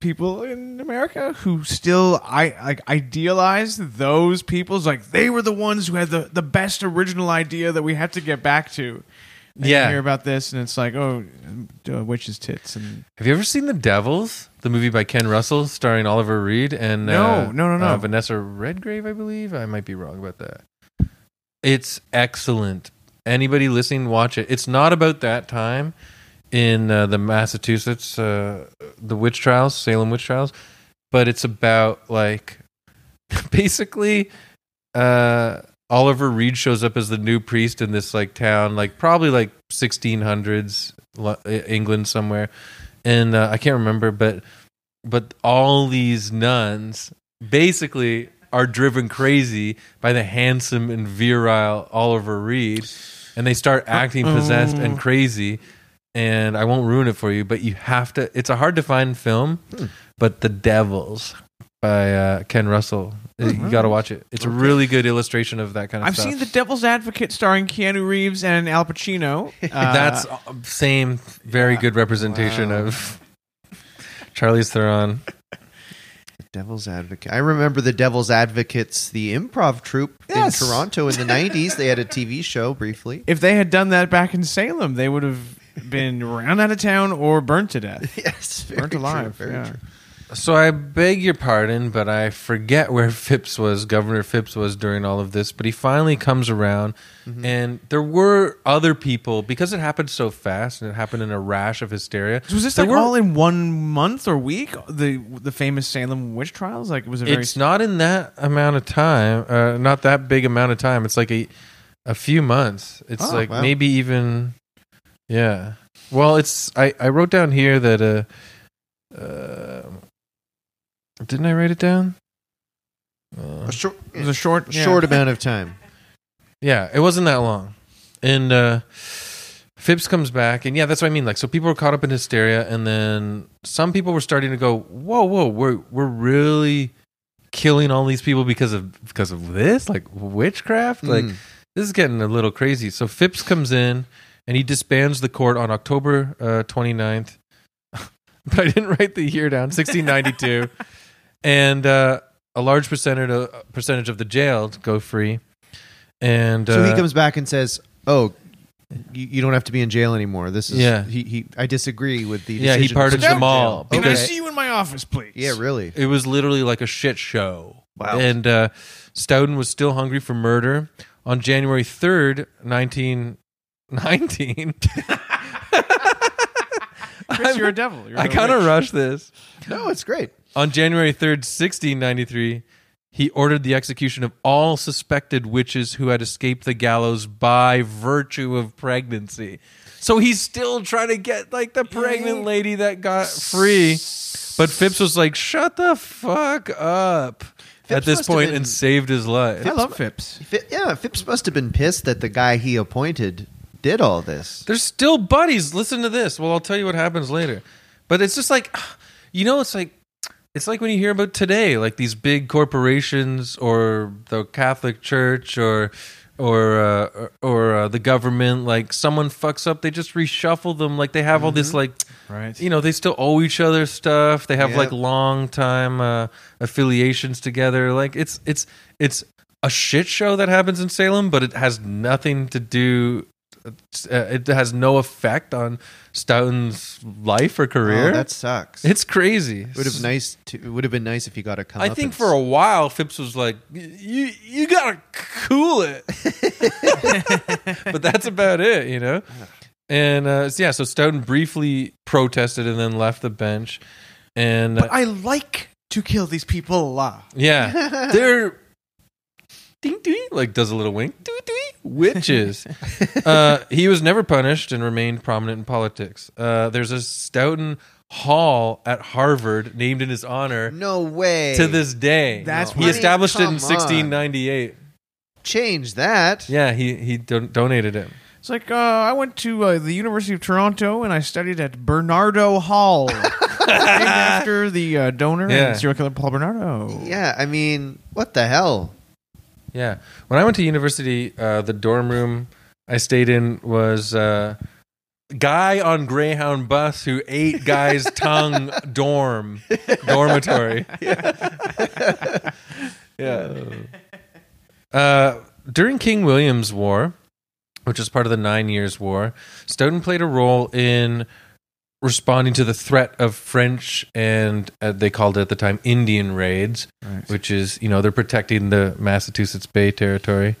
people in America who still I like idealize those people's like they were the ones who had the the best original idea that we have to get back to. And you Yeah. hear about this, and it's like, oh, uh, witches' tits, and Have you ever seen The Devils, the movie by Ken Russell, starring Oliver Reed and No, uh, no, no, no. uh, Vanessa Redgrave? I believe I might be wrong about that. It's excellent. Anybody listening, watch it. It's not about that time in uh, the Massachusetts, uh, the witch trials, Salem witch trials, but it's about like basically uh, Oliver Reed shows up as the new priest in this like town, like probably like 1600s England somewhere, and uh, I can't remember, but but all these nuns basically are driven crazy by the handsome and virile Oliver Reed, and they start acting possessed and crazy. And I won't ruin it for you, but you have to. It's a hard to find film, but The Devils by uh, Ken Russell. You got to watch it. It's a really good illustration of that kind of I've stuff. seen The Devil's Advocate starring Keanu Reeves and Al Pacino. Uh, That's uh, same very good representation Wow. of Charlize Theron. The Devil's Advocate. I remember the Devil's Advocates, the improv troupe Yes. in Toronto in the '90s. They had a TV show briefly. if they had done that back in Salem, they would have been run out of town or burnt to death. Yes, very Burnt true, alive. very yeah. true. So I beg your pardon, but I forget where Phips was, Governor Phips was during all of this, but he finally comes around and there were other people because it happened so fast and it happened in a rash of hysteria. So was this like were- all in one month or week? The the famous Salem witch trials. Like it was a very It's not in that amount of time, uh, not that big amount of time. It's like a a few months. It's Oh, like wow. maybe even yeah. Well, it's I I wrote down here that uh, uh didn't I write it down? Uh, A short, it was a short yeah. short amount of time. yeah, it wasn't that long. And uh Phips comes back, and yeah, that's what I mean. Like, so people were caught up in hysteria, and then some people were starting to go, "Whoa, whoa, we're we're really killing all these people because of because of this, like witchcraft. Like, Mm. this is getting a little crazy." So Phips comes in, and he disbands the court on October uh, 29th. but I didn't write the year down, 1692, and uh, a large percentage of, percentage of the jailed go free. And So he uh, comes back and says, "Oh, you, you don't have to be in jail anymore. This is Yeah. He, he I disagree with the Yeah, he decision to pardoned put you in them all jail. Can I because- see you in my office, please? Yeah, really. It was literally like a shit show. Wow. And uh, Stoughton was still hungry for murder. On January 3rd, 1919, Chris, you're a devil. You're I a kind of witch. rushed this. No, it's great. On January 3rd, 1693, he ordered the execution of all suspected witches who had escaped the gallows by virtue of pregnancy. So he's still trying to get like the pregnant lady that got free. But Phips was like, shut the fuck up at Phips this must have point been- and saved his life. I love Phips. Fi- yeah, Phips must have been pissed that the guy he appointed did all this. They're still buddies. Listen to this. Well, I'll tell you what happens later. But it's just like, you know, it's like it's like when you hear about today, like these big corporations or the Catholic Church or or uh, or, uh, the government. Like someone fucks up, they just reshuffle them. Like they have all this like. Right. You know, they still owe each other stuff. They have Yeah. like long time uh, affiliations together. Like it's it's it's a shit show that happens in Salem, but it has nothing to do. Uh, it has no effect on Stoughton's life or career. Oh, that sucks. it's crazy. It would have nice. To, it would have been nice if he got a come. I think for a while Phips was like, "You you gotta cool it," but that's about it, you know. And uh, yeah, so Stoughton briefly protested and then left the bench. And uh, But I like to kill these people. La. yeah, they're ding ding like does a little wink ding ding witches. uh, he was never punished and remained prominent in politics. Uh, there's a Stoughton Hall at Harvard named in his honor no way to this day. That's he funny. established it in Come on. 1698. change that. Yeah, he he don- donated it. It's like uh, I went to uh, the University of Toronto and I studied at Bernardo Hall, named after the uh, donor Yeah. and serial killer Paul Bernardo. Yeah, I mean, what the hell? Yeah, when I went to university, uh, the dorm room I stayed in was uh, guy on Greyhound bus who ate guy's tongue dorm dormitory. yeah. Uh, during King William's War, which was part of the Nine Years' War, Stoughton played a role in responding to the threat of French and uh, they called it at the time Indian raids, Right. which is you know they're protecting the Massachusetts Bay Territory.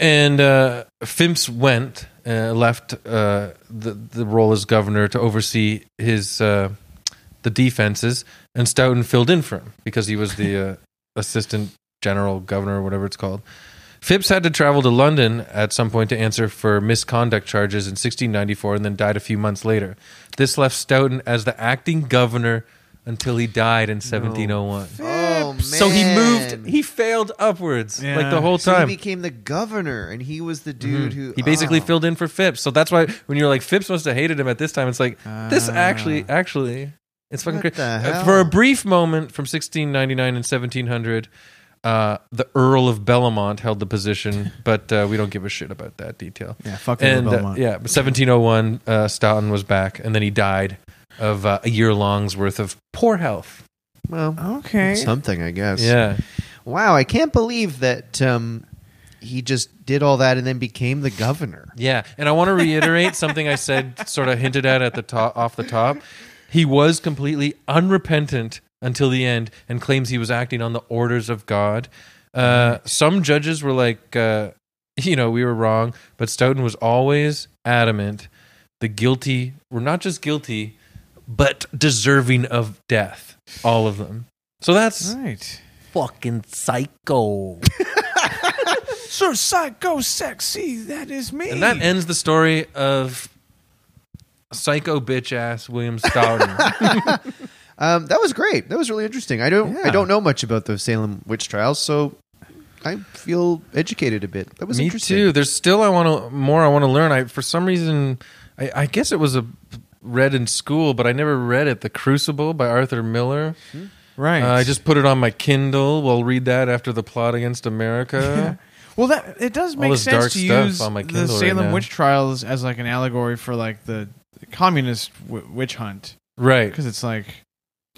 And uh, Phips went, uh, left uh, the the role as governor to oversee his uh, the defenses, and Stoughton filled in for him because he was the uh, assistant general governor or whatever it's called. Phips had to travel to London at some point to answer for misconduct charges in 1694 and then died a few months later. This left Stoughton as the acting governor until he died in 1701. Oh man! So he moved, he failed upwards like the whole So he became the governor, and he was the dude who he basically oh. filled in for Phips. So that's why when you're like Phips must have hated him at this time, it's like this Ah. actually, actually, it's fucking What crazy. the Uh, hell? For a brief moment from 1699 and 1700, uh, the Earl of Bellomont held the position, but uh, we don't give a shit about that detail. Yeah, fuck And uh, yeah, 1701, uh, Stoughton was back, and then he died of uh, a year long's worth of poor health. Well, Okay. something, I guess. Yeah. Wow, I can't believe that um, he just did all that and then became the governor. Yeah, and I want to reiterate something I said, sort of hinted at at the top, off the top. He was completely unrepentant until the end, and claims he was acting on the orders of God. Uh, some judges were like, uh, you know, we were wrong, but Stoughton was always adamant. The guilty were not just guilty, but deserving of death. All of them. So that's Right. Fucking psycho. So psycho sexy, that is me. and that ends the story of psycho bitch ass William Stoughton. Um, that was great. That was really interesting. I don't I don't know much about the Salem witch trials, so I feel educated a bit. That was Me interesting. too. There's still I want to more. I want to learn. I for some reason, I, I guess it was a read in school, but I never read it. The Crucible by Arthur Miller. right. Uh, I just put it on my Kindle. We'll read that after the plot against America. Well, that it does All make this sense dark to stuff use on my the Kindle right Salem now. witch trials as like an allegory for like the communist w- witch hunt right. because it's like,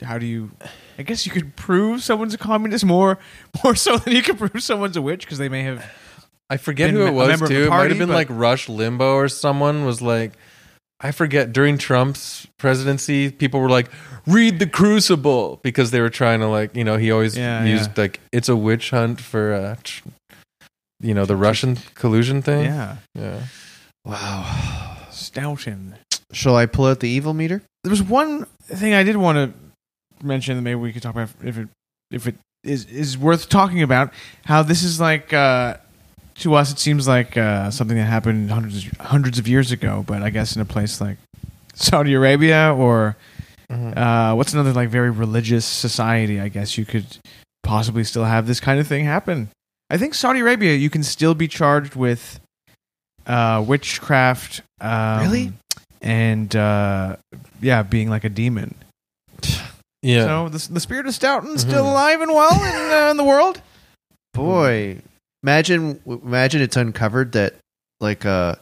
how do you? I guess you could prove someone's a communist more more so than you could prove someone's a witch because they may have I forget been who it was member of the too. it might party, have been but- like Rush Limbaugh or someone was like, I forget during Trump's presidency, people were like, read the Crucible because they were trying to like, you know, he always Yeah, used yeah. like it's a witch hunt for, uh, tr- you know, the Russian collusion thing. Yeah, yeah. Wow. Stoughton. Shall I pull out the evil meter? There was one thing I did want to mention that maybe we could talk about if it if it is is worth talking about. How this is like uh, to us, it seems like uh, something that happened hundreds hundreds of years ago, but I guess in a place like Saudi Arabia or Mhm. uh, what's another like very religious society? I guess you could possibly still have this kind of thing happen. I think Saudi Arabia, you can still be charged with uh, witchcraft. Um, Really? And uh, yeah, being like a demon. Yeah. So the, the spirit of Stoughton's still Mhm. alive and well in, uh, in the world. Boy, imagine imagine it's uncovered that like uh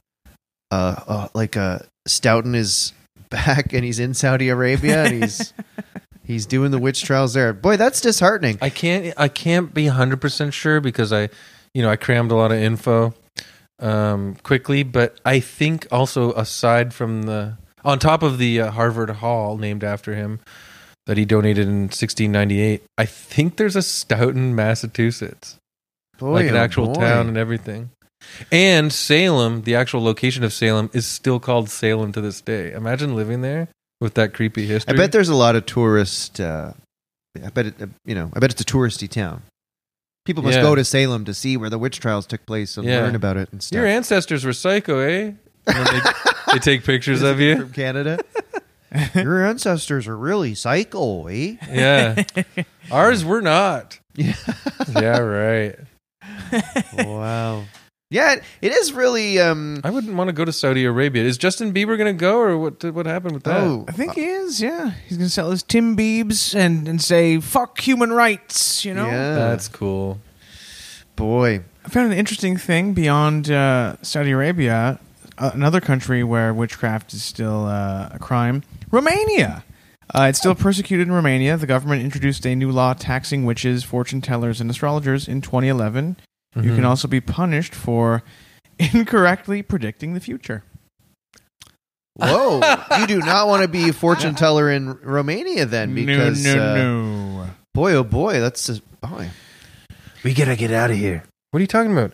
uh, uh like uh Stoughton is back and he's in Saudi Arabia and he's he's doing the witch trials there. Boy, that's disheartening. I can't I can't be 100% sure because I you know, I crammed a lot of info um quickly, but I think also aside from the on top of the uh, Harvard Hall named after him that he donated in 1698, I think there's a Stoughton, Massachusetts. Boy, like an oh actual boy. town and everything. And Salem, the actual location of Salem is still called Salem to this day. Imagine living there with that creepy history. I bet there's a lot of tourist. Uh, I bet it. Uh, you know. I bet it's a touristy town. People must Yeah. go to Salem to see where the witch trials took place and Yeah. learn about it and stuff. Your ancestors were psycho, eh? They, they take pictures of you. from Canada. Your ancestors are really psycho, eh? Yeah. Ours were not. Yeah. Yeah, right. wow. Yeah, it is really. Um, I wouldn't want to go to Saudi Arabia. Is Justin Bieber going to go, or what? What happened with that? oh, I think he is. Yeah, he's gonna sell his Tim Biebs and and say fuck human rights. You know. yeah. that's cool. boy. I found an interesting thing beyond uh, Saudi Arabia, uh, another country where witchcraft is still uh, a crime. Romania. Uh, it's still persecuted in Romania. The government introduced a new law taxing witches, fortune tellers, and astrologers in 2011. You Mhm. can also be punished for incorrectly predicting the future. Whoa. you do not want to be a fortune teller in Romania then because. no, no, uh, no. Boy, oh boy, that's just. Boy. We gotta get out of here. What are you talking about?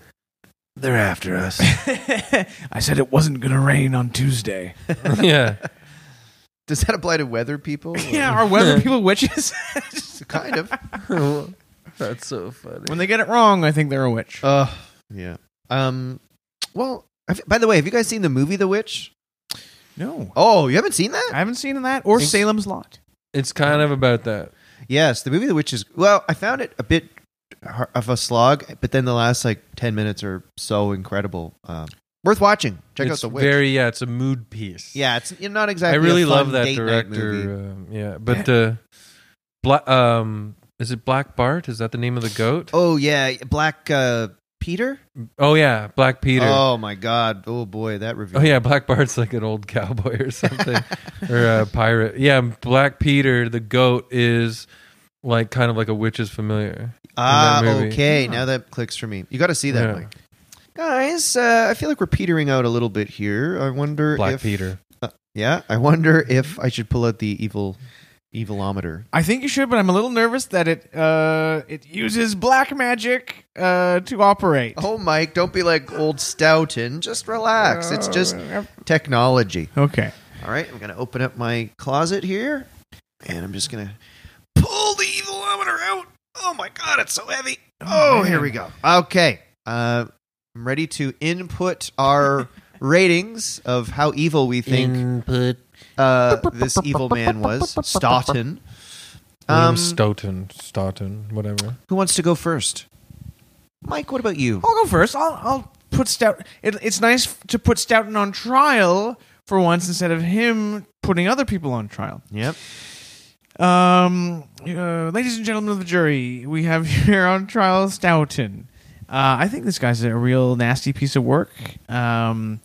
They're after us. I said it wasn't going to rain on Tuesday. yeah. Does that apply to weather people? yeah, are weather people witches? kind of. That's so funny. when they get it wrong, I think they're a witch. Uh, yeah. Um, well, have- by the way, have you guys seen the movie The Witch? no, Oh, you haven't seen that? I haven't seen that or It's- Salem's Lot. It's kind of about that. Yes, the movie The Witch is. Well, I found it a bit of a slog, but then the last like ten minutes are so incredible. Um, worth watching. Check it's out The Witch. very yeah. It's a mood piece. yeah, it's you know, not exactly. I really a fun love that date night movie. director. Um, yeah, but the black um is it Black Bart? Is that the name of the goat? Oh yeah, Black uh, Peter. Oh yeah, Black Peter. Oh, my God! Oh boy, that review. Oh yeah, Black Bart's like an old cowboy or something, or a pirate. Yeah, Black Peter the goat is like kind of like a witch's familiar. Ah, in that movie. okay. Now that clicks for me. You got to see that, Yeah. Mike. Guys, uh, I feel like we're petering out a little bit here. I wonder Black if Peter. Yeah, I wonder if I should pull out the evil evilometer. I think you should, but I'm a little nervous that it uh, it uses black magic uh, to operate. Oh, Mike, don't be like old Stoughton. Just relax. It's just technology. okay. All right, I'm going to open up my closet here, and I'm just going to pull the evilometer out. Oh my god, it's so heavy. Oh, here we go. Okay. Uh, I'm ready to input our ratings of how evil we think Input. uh, this evil man was, Stoughton. Um, Stoughton, Stoughton, whatever. who wants to go first? Mike, what about you? I'll go first. I'll I'll put Stout. It, it's nice to put Stoughton on trial for once instead of him putting other people on trial. Yep. Um, uh, ladies and gentlemen of the jury, we have here on trial Stoughton. Uh, I think this guy's a real nasty piece of work. Um,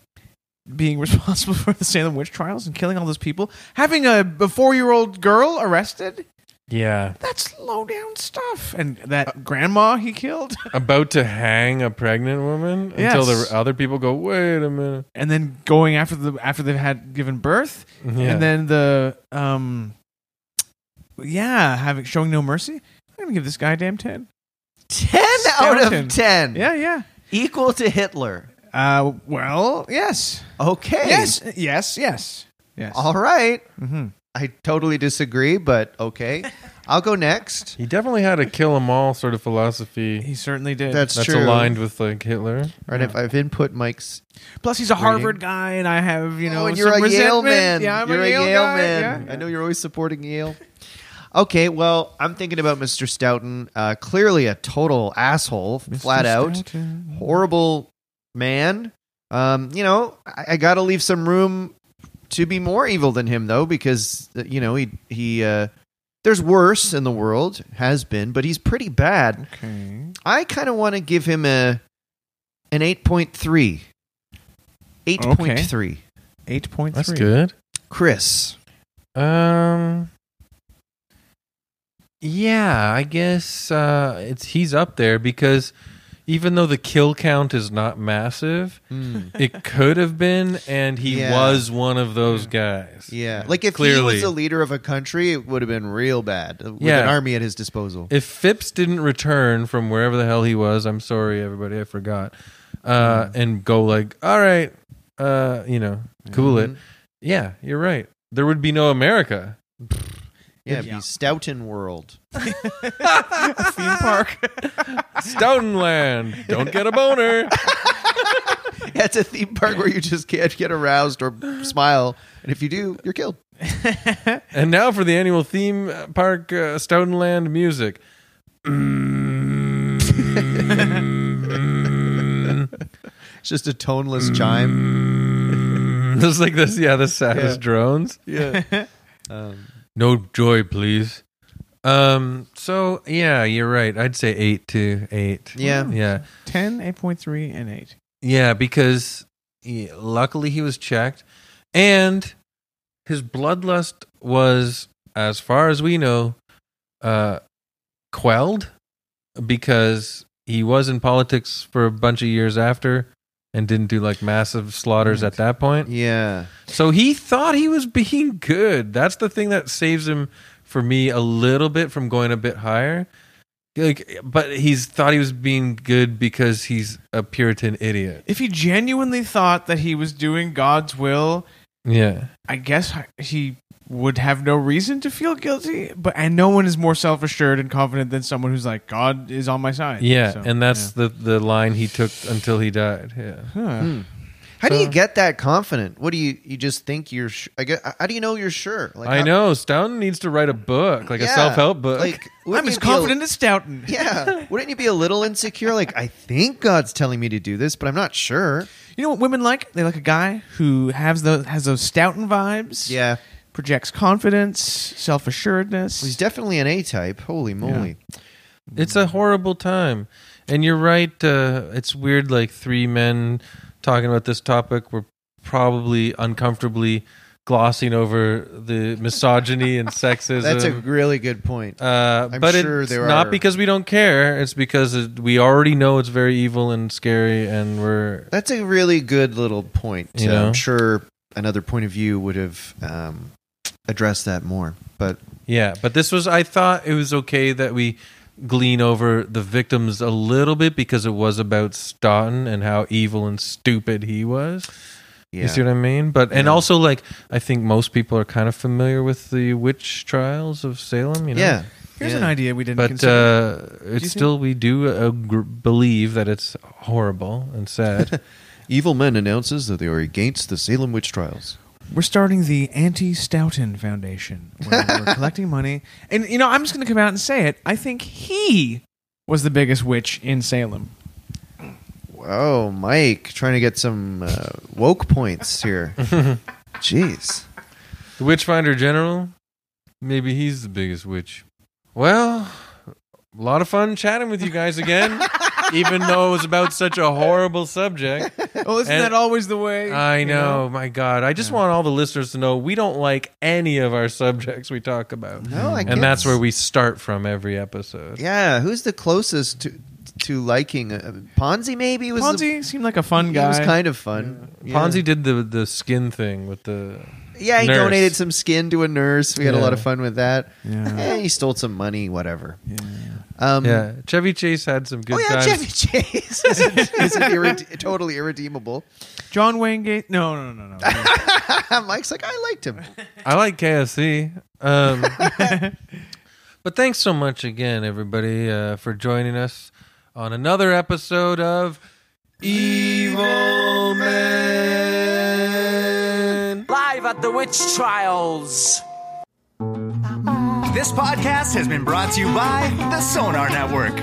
being responsible for the Salem witch trials and killing all those people, having a, a four-year-old girl arrested. Yeah. That's low down stuff. And that grandma he killed, About to hang a pregnant woman until the other people go, wait a minute. and then going after the after they've had given birth, Yeah. and then the um, yeah, having showing no mercy. I'm gonna give this guy a damn ten. 10 out of 10. Yeah, yeah. Equal to Hitler. Uh, well, yes, Okay. yes, yes, yes, yes. All right. hmm I totally disagree, but okay. I'll go next. he definitely had a kill 'em all sort of philosophy He certainly did. That's, that's true. aligned with like Hitler. Right, if I've input Mike's. Plus, he's a Harvard guy, and I have you know. oh, and you're some a Yale resentment. man. Yeah, I'm you're a Yale, guy. man. Yeah. I know you're always supporting Yale. Okay, well, I'm thinking about Mr. Stoughton. Uh, clearly a total asshole, flat out. Stoughton. Horrible man. Um, you know, I, I got to leave some room to be more evil than him, though, because uh, you know he he. Uh, there's worse in the world, has been, but he's pretty bad. Okay. I kind of want to give him a an eight point three. Eight point three. Eight point three. That's good. Chris. Um. Yeah, I guess uh, it's he's up there because even though the kill count is not massive, it could have been, and he Yeah. was one of those guys. Yeah, like if he was a leader of a country, it would have been real bad with Yeah. an army at his disposal. If Phips didn't return from wherever the hell he was, I'm sorry, everybody, I forgot, uh, and go like, all right, uh, you know, cool it. Mhm. Yeah, you're right. There would be no America. Yeah, it'd be Stoughton World. theme park. Stoughtonland. Don't get a boner. Yeah, it's a theme park where you just can't get aroused or smile, and if you do, you're killed. And now for the annual theme park uh, Stoughtonland music. It's just a toneless chime. Just like this, yeah, the saddest drones. Yeah. um, No joy, please. Um. So yeah, you're right. I'd say eight to eight. Yeah. Yeah. 10, 8.3, and 8. Yeah. Because he, luckily he was checked, and his bloodlust was, as far as we know, uh, quelled because he was in politics for a bunch of years after and didn't do like massive slaughters at that point. yeah. So he thought he was being good. That's the thing that saves him for me a little bit from going a bit higher. Like, but he's thought he was being good because he's a Puritan idiot. If he genuinely thought that he was doing God's will, Yeah, I guess he would have no reason to feel guilty. But and no one is more self assured and confident than someone who's like, God is on my side. yeah, So, and that's the the line he took until he died. Yeah, yeah. Huh. Hmm. How do you get that confident? What do you you just think you're? Sh- I get, how do you know you're sure? Like I how- know. Stoughton needs to write a book, like a Yeah, self help book. Like wouldn't I'm as you be a- confident as Stoughton. yeah, wouldn't you be a little insecure? Like I think God's telling me to do this, but I'm not sure. You know what women like? They like a guy who has those has those Stoughton vibes. Yeah, projects confidence, self assuredness. he's definitely an A type. Holy moly! It's a horrible time. And you're right. Uh, it's weird, like three men talking about this topic. We're probably uncomfortably glossing over the misogyny and sexism. That's a really good point. uh, I'm but sure it's there not are- because we don't care. It's because it, we already know it's very evil and scary, and we're That's a really good little point. You Uh, know? I'm sure another point of view would have um, addressed that more. But yeah. But this was. I thought it was okay that we glean over the victims a little bit because it was about Stoughton and how evil and stupid he was. yeah, You see what I mean? But and Yeah. also like I think most people are kind of familiar with the witch trials of Salem. You know? yeah. Here's yeah. an idea we didn't But consider. uh, it's still we do uh, gr- believe that it's horrible and sad. Evil Men announces that they are against the Salem witch trials. We're starting the Anti Stoughton Foundation, where we're collecting money. And you know, I'm just going to come out and say it. I think he was the biggest witch in Salem. Whoa, Mike, trying to get some uh, woke points here. Jeez. the Witchfinder General, maybe he's the biggest witch. Well, a lot of fun chatting with you guys again. even though it was about such a horrible subject. Well, isn't And- that always the way? I you know, my God. I just want all the listeners to know we don't like any of our subjects we talk about. No, I and that's where we start from every episode. Yeah, who's the closest to to liking uh, Ponzi? Maybe was the- Ponzi seemed like a fun he guy. was kind of fun. Yeah. Ponzi did the the skin thing with the Yeah, he nurse. donated some skin to a nurse. We had a Yeah. lot of fun with that. Yeah. Eh, he stole some money, whatever. Yeah. Um, yeah. Chevy Chase had some good Oh yeah, times. Chevy Chase is is irre- totally irredeemable. John Wayne Gate. No, no, no, no. Mike's like, I liked him. I like KFC. Um, but thanks so much again, everybody, uh, for joining us on another episode of Evil Men. Live at the witch trials. This podcast has been brought to you by the Sonar Network.